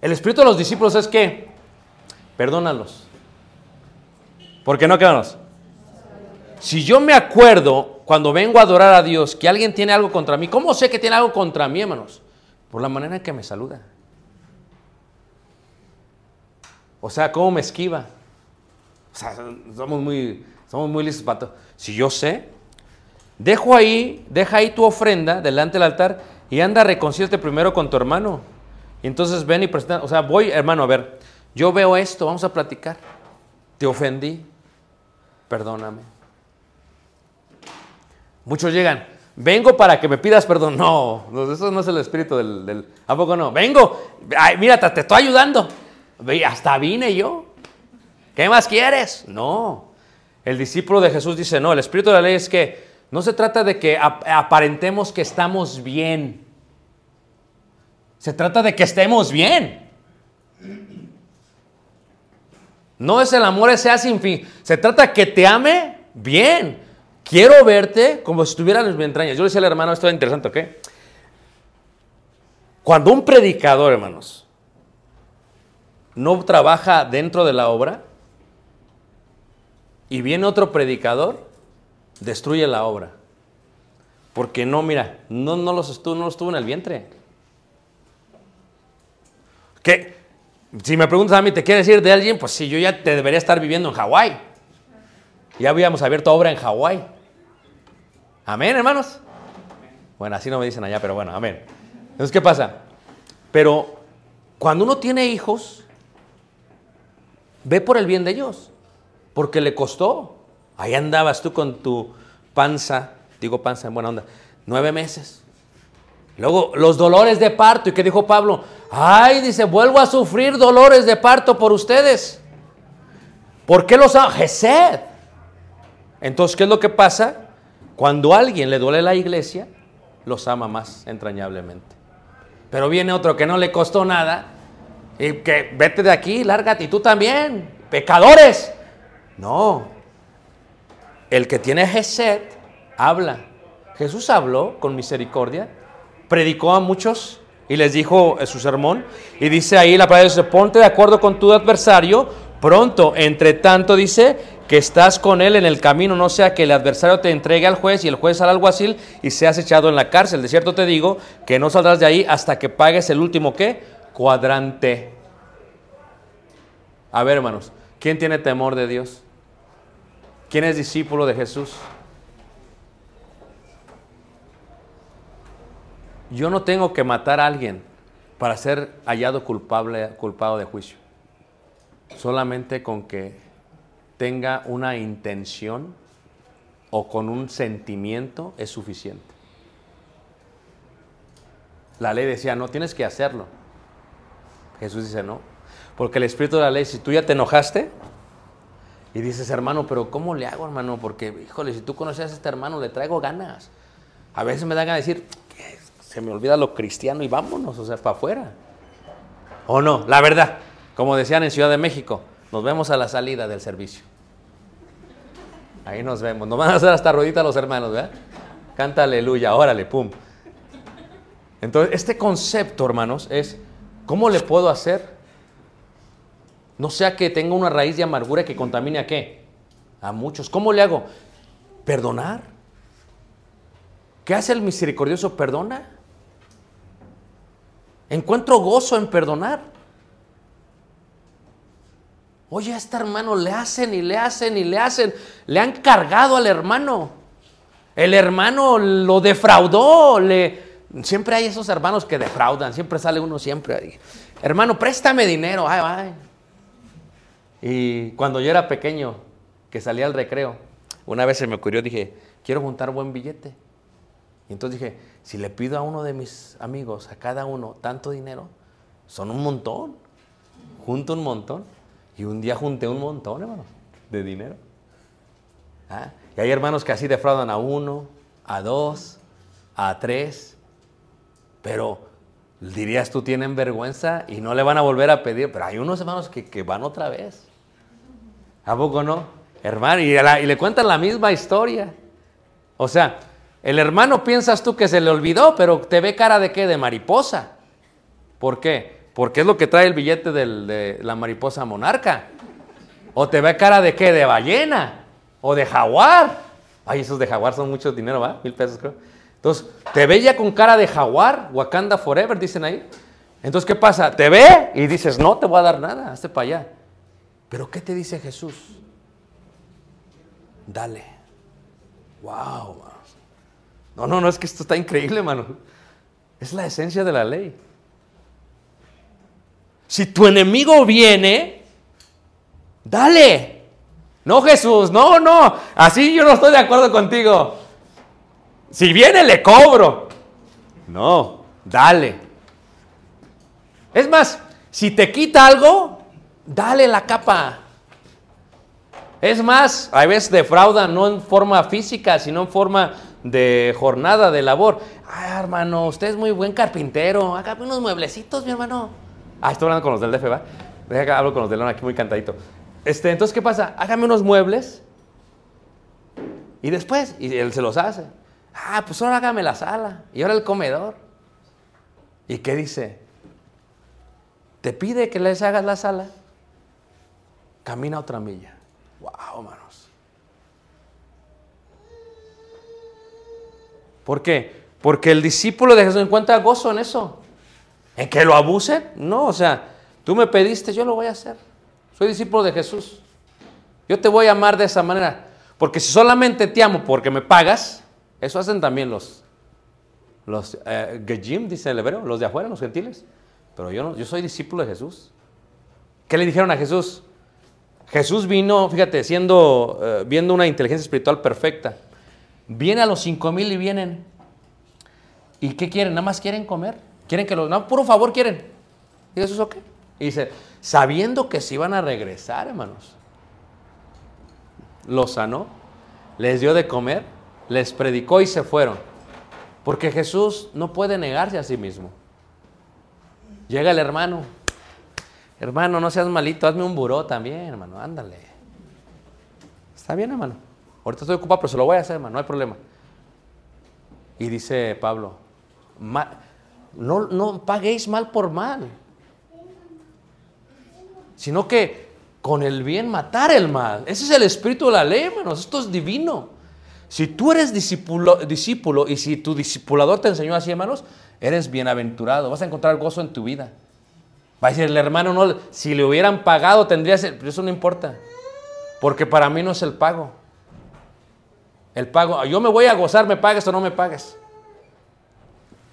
El espíritu de los discípulos es que, perdónalos. ¿Por qué no quedamos? Si yo me acuerdo cuando vengo a adorar a Dios que alguien tiene algo contra mí, ¿cómo sé que tiene algo contra mí, hermanos? Por la manera en que me saluda. O sea, cómo me esquiva. O sea, somos muy, somos muy listos para todo. Si yo sé, dejo ahí, deja ahí tu ofrenda delante del altar y anda a primero con tu hermano. Y entonces ven y presenta, o sea, voy, hermano, a ver, yo veo esto, vamos a platicar. Te ofendí, perdóname. Muchos llegan, vengo para que me pidas perdón. No, eso no es el espíritu del... ¿A poco no? Vengo, ay, mira, te, estoy ayudando. Hasta vine yo. ¿Qué más quieres? No. El discípulo de Jesús dice, no, el espíritu de la ley es que no se trata de que aparentemos que estamos bien. Se trata de que estemos bien. No es el amor ese sin fin. Se trata que te ame bien. Quiero verte como si estuvieras en mis entrañas. Yo le decía al hermano, esto es interesante, ¿ok? Cuando un predicador, hermanos, no trabaja dentro de la obra y viene otro predicador, destruye la obra. Porque no, mira, no, no, los estuvo, no los tuvo en el vientre. ¿Qué? Si me preguntas a mí, ¿te quieres decir de alguien? Pues sí, yo ya te debería estar viviendo en Hawái. Ya habíamos abierto obra en Hawái. Amén, hermanos. Bueno, así no me dicen allá, pero bueno, amén. Entonces, ¿qué pasa? Pero cuando uno tiene hijos, ve por el bien de ellos, porque le costó. Ahí andabas tú con tu panza, digo panza en buena onda, nueve meses. Luego, los dolores de parto. ¿Y qué dijo Pablo? Ay, dice, vuelvo a sufrir dolores de parto por ustedes. ¿Por qué los amo? Gesed. Entonces, ¿qué es lo que pasa? Cuando a alguien le duele la iglesia, los ama más entrañablemente. Pero viene otro que no le costó nada y que vete de aquí, lárgate, y tú también, pecadores. No. El que tiene Gesed habla. Jesús habló con misericordia, predicó a muchos y les dijo su sermón, y dice ahí la palabra dice, ponte de acuerdo con tu adversario, pronto, entre tanto dice, que estás con él en el camino, no sea que el adversario te entregue al juez y el juez al alguacil y seas echado en la cárcel. De cierto te digo que no saldrás de ahí hasta que pagues el último qué? Cuadrante. A ver, hermanos, ¿quién tiene temor de Dios? ¿Quién es discípulo de Jesús? Yo no tengo que matar a alguien para ser hallado culpable, culpado de juicio. Solamente con que tenga una intención o con un sentimiento es suficiente. La ley decía, no tienes que hacerlo. Jesús dice, no. Porque el espíritu de la ley, si tú ya te enojaste y dices, hermano, pero ¿cómo le hago, hermano? Porque, híjole, si tú conoces a este hermano, le traigo ganas. A veces me dan ganas de decir, se me olvida lo cristiano y vámonos, o sea, para afuera. ¿O no? La verdad, como decían en Ciudad de México, nos vemos a la salida del servicio. Ahí nos vemos. Nos van a hacer hasta ruedita los hermanos, ¿verdad? Canta aleluya, órale, pum. Entonces, este concepto, hermanos, es ¿cómo le puedo hacer? No sea que tenga una raíz de amargura que contamine a qué? A muchos. ¿Cómo le hago? Perdonar. ¿Qué hace el misericordioso? Perdona. Encuentro gozo en perdonar. Oye, a este hermano le hacen y le hacen y le hacen. Le han cargado al hermano. El hermano lo defraudó. Le... Siempre hay esos hermanos que defraudan. Siempre sale uno siempre. Hermano, préstame dinero. Ay, ay. Y cuando yo era pequeño, que salía al recreo, una vez se me ocurrió, dije, quiero juntar buen billete. Y entonces dije, si le pido a uno de mis amigos, a cada uno, tanto dinero, son un montón. Junto un montón. Y un día junté un montón, hermano, de dinero. ¿Ah? Y hay hermanos que así defraudan a uno, a dos, a tres. Pero dirías tú, tienen vergüenza y no le van a volver a pedir. Pero hay unos hermanos que, que van otra vez. ¿A poco no? Hermano, y le cuentan la misma historia. O sea, el hermano piensas tú que se le olvidó, pero te ve cara de qué? De mariposa. ¿Por qué? Porque es lo que trae el billete de la mariposa monarca. O te ve cara de qué? De ballena. O de jaguar. Ay, esos de jaguar son mucho dinero, ¿va? Mil pesos creo. Entonces, te ve ya con cara de jaguar. Wakanda Forever, dicen ahí. Entonces, ¿qué pasa? Te ve y dices, no te voy a dar nada, hazte para allá. Pero ¿qué te dice Jesús? Dale. Wow. No, no, no, es que esto está increíble, hermano. Es la esencia de la ley. Si tu enemigo viene, dale. No, Jesús, no, no. Así yo no estoy de acuerdo contigo. Si viene, le cobro. No, dale. Es más, si te quita algo, dale la capa. Es más, a veces defraudan no en forma física, sino en forma de jornada de labor. Ah, hermano, usted es muy buen carpintero. Hágame unos mueblecitos, mi hermano. Ah, estoy hablando con los del DF, ¿va? Deja que hablo con los del León aquí muy cantadito. Este, entonces, ¿qué pasa? Hágame unos muebles y después, y él se los hace. Ah, pues ahora hágame la sala y ahora el comedor. ¿Y qué dice? Te pide que les hagas la sala. Camina otra milla. Wow, manos. ¿Por qué? Porque el discípulo de Jesús encuentra gozo en eso. ¿En que lo abuse? No, o sea, tú me pediste, yo lo voy a hacer. Soy discípulo de Jesús. Yo te voy a amar de esa manera. Porque si solamente te amo porque me pagas, eso hacen también los, los eh, Gejim, dice el hebreo, los de afuera, los gentiles. Pero yo no, yo soy discípulo de Jesús. ¿Qué le dijeron a Jesús? Jesús vino, fíjate, siendo, eh, viendo una inteligencia espiritual perfecta. Viene a los cinco mil y vienen. ¿Y qué quieren? Nada más quieren comer. Quieren que los, no, puro favor quieren. ¿Y Jesús o qué? Y dice, sabiendo que se iban a regresar, hermanos. Los sanó, les dio de comer, les predicó y se fueron. Porque Jesús no puede negarse a sí mismo. Llega el hermano. Hermano, no seas malito, hazme un buró también, hermano, ándale. Está bien, hermano. Ahorita estoy ocupado, pero se lo voy a hacer, hermano, no hay problema. Y dice Pablo, "Ma- no, no paguéis mal por mal, sino que con el bien matar el mal. Ese es el espíritu de la ley, hermanos, esto es divino. Si tú eres discípulo, discípulo y si tu discipulador te enseñó así, hermanos, eres bienaventurado, vas a encontrar gozo en tu vida. Va a decir el hermano, no, si le hubieran pagado tendría ese- pero eso no importa, porque para mí no es el pago. El pago, yo me voy a gozar, me pagues o no me pagues.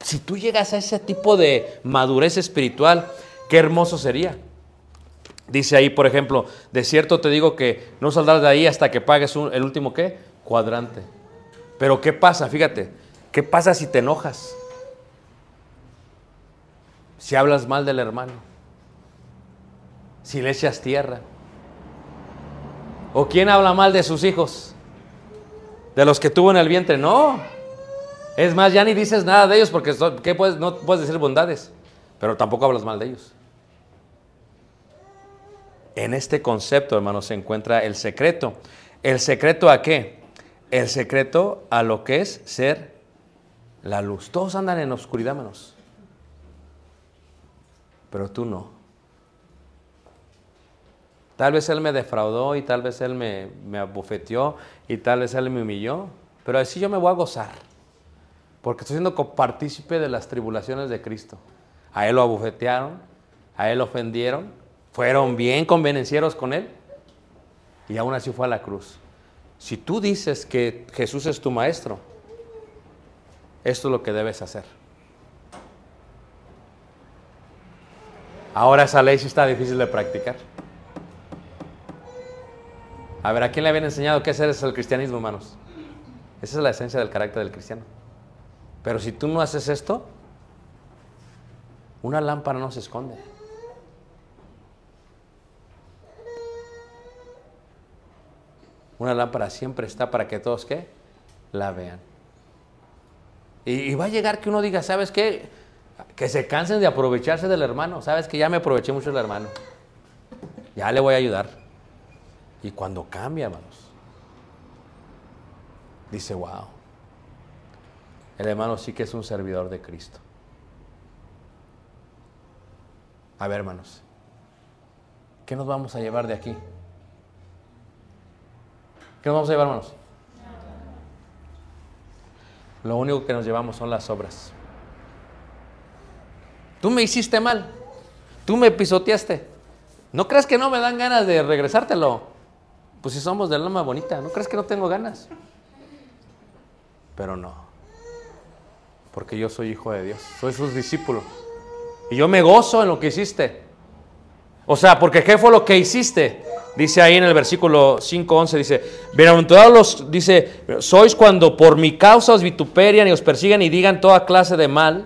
Si tú llegas a ese tipo de madurez espiritual, qué hermoso sería. Dice ahí, por ejemplo, de cierto te digo que no saldrás de ahí hasta que pagues el último qué? Cuadrante. Pero ¿qué pasa? Fíjate, ¿qué pasa si te enojas? Si hablas mal del hermano. Si le echas tierra. ¿O quién habla mal de sus hijos? De los que tuvo en el vientre. No. Es más, ya ni dices nada de ellos porque so- ¿qué puedes? no puedes decir bondades. Pero tampoco hablas mal de ellos. En este concepto, hermanos, se encuentra el secreto. ¿El secreto a qué? El secreto a lo que es ser la luz. Todos andan en oscuridad, hermanos. Pero tú no. Tal vez él me defraudó y tal vez él me, me abofeteó y tal vez él me humilló. Pero así yo me voy a gozar. Porque estoy siendo copartícipe de las tribulaciones de Cristo. A él lo abofetearon, a él lo ofendieron, fueron bien convenencieros con él y aún así fue a la cruz. Si tú dices que Jesús es tu maestro, esto es lo que debes hacer. Ahora esa ley sí está difícil de practicar. A ver, ¿a quién le habían enseñado qué hacer es el cristianismo, hermanos? Esa es la esencia del carácter del cristiano. Pero si tú no haces esto, una lámpara no se esconde. Una lámpara siempre está para que todos, ¿qué? La vean. Y, va a llegar que uno diga, ¿sabes qué? Que se cansen de aprovecharse del hermano. ¿Sabes que ya me aproveché mucho del hermano? Ya le voy a ayudar. Y cuando cambia, hermanos, dice, wow, el hermano sí que es un servidor de Cristo. A ver, hermanos, ¿qué nos vamos a llevar de aquí? ¿Qué nos vamos a llevar, hermanos? Lo único que nos llevamos son las obras. Tú me hiciste mal. Tú me pisoteaste. ¿No crees que no me dan ganas de regresártelo? Pues si somos del alma bonita, ¿no crees que no tengo ganas? Pero no. Porque yo soy hijo de Dios, soy sus discípulos. Y yo me gozo en lo que hiciste. O sea, porque ¿qué fue lo que hiciste? Dice ahí en el versículo 5.11, dice, bienaventurados los, dice, sois cuando por mi causa os vituperian y os persiguen y digan toda clase de mal.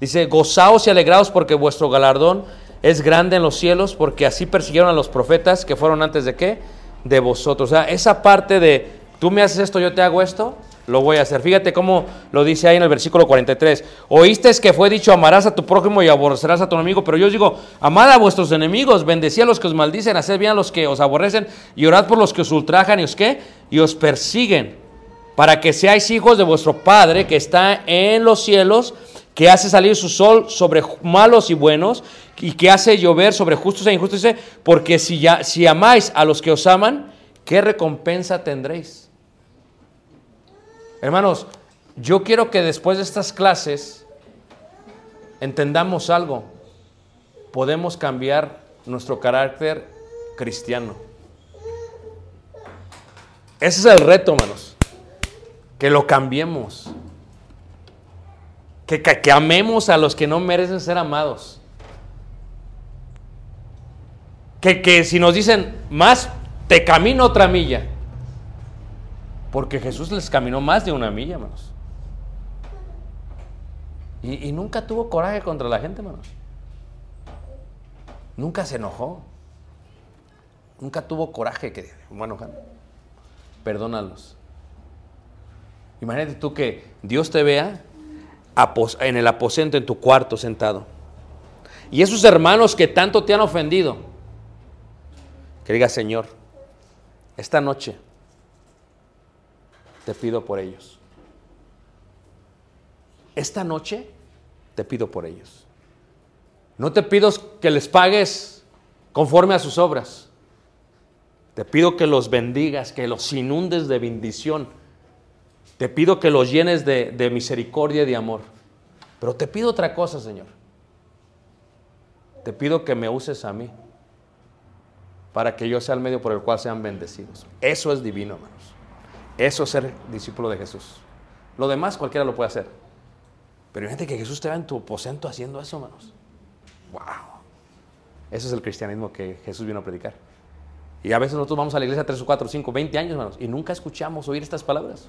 Dice, gozaos y alegraos porque vuestro galardón es grande en los cielos, porque así persiguieron a los profetas que fueron antes de qué? De vosotros. O sea, esa parte de, tú me haces esto, yo te hago esto, lo voy a hacer. Fíjate cómo lo dice ahí en el versículo 43. Oíste que fue dicho, amarás a tu prójimo y aborrecerás a tu enemigo, pero yo os digo, amad a vuestros enemigos, bendecid a los que os maldicen, haced bien a los que os aborrecen y orad por los que os ultrajan y os qué? Y os persiguen, para que seáis hijos de vuestro Padre que está en los cielos, que hace salir su sol sobre malos y buenos, y que hace llover sobre justos e injustos, porque si, ya, si amáis a los que os aman, ¿qué recompensa tendréis? Hermanos, yo quiero que después de estas clases entendamos algo. Podemos cambiar nuestro carácter cristiano. Ese es el reto, hermanos. Que lo cambiemos. Que, amemos a los que no merecen ser amados. Que, que si nos dicen más, te camino otra milla. Porque Jesús les caminó más de una milla, hermanos. Y, nunca tuvo coraje contra la gente, hermanos. Nunca se enojó. Nunca tuvo coraje que, bueno, perdónalos. Imagínate tú que Dios te vea en el aposento, en tu cuarto sentado. Y esos hermanos que tanto te han ofendido, que diga, Señor, esta noche te pido por ellos. Esta noche te pido por ellos. No te pido que les pagues conforme a sus obras. Te pido que los bendigas, que los inundes de bendición. Te pido que los llenes de, misericordia y de amor. Pero te pido otra cosa, Señor. Te pido que me uses a mí para que yo sea el medio por el cual sean bendecidos. Eso es divino, hermanos. Eso es ser discípulo de Jesús. Lo demás cualquiera lo puede hacer. Pero imagínate que Jesús te va en tu aposento haciendo eso, hermanos. ¡Wow! Ese es el cristianismo que Jesús vino a predicar. Y a veces nosotros vamos a la iglesia 3 o 4, 5, 20 años, hermanos, y nunca escuchamos oír estas palabras.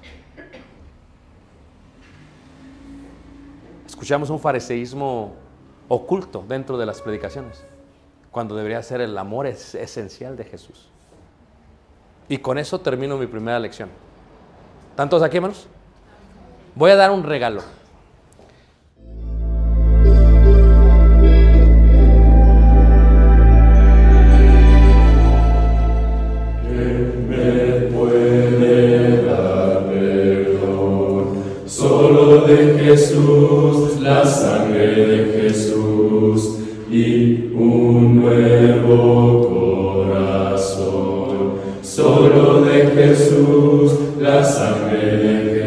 Escuchamos un fariseísmo oculto dentro de las predicaciones, cuando debería ser el amor es esencial de Jesús. Y con eso termino mi primera lección. ¿Tantos aquí, hermanos? Voy a dar un regalo. Y un nuevo corazón. Solo de Jesús, la sangre de Jesús.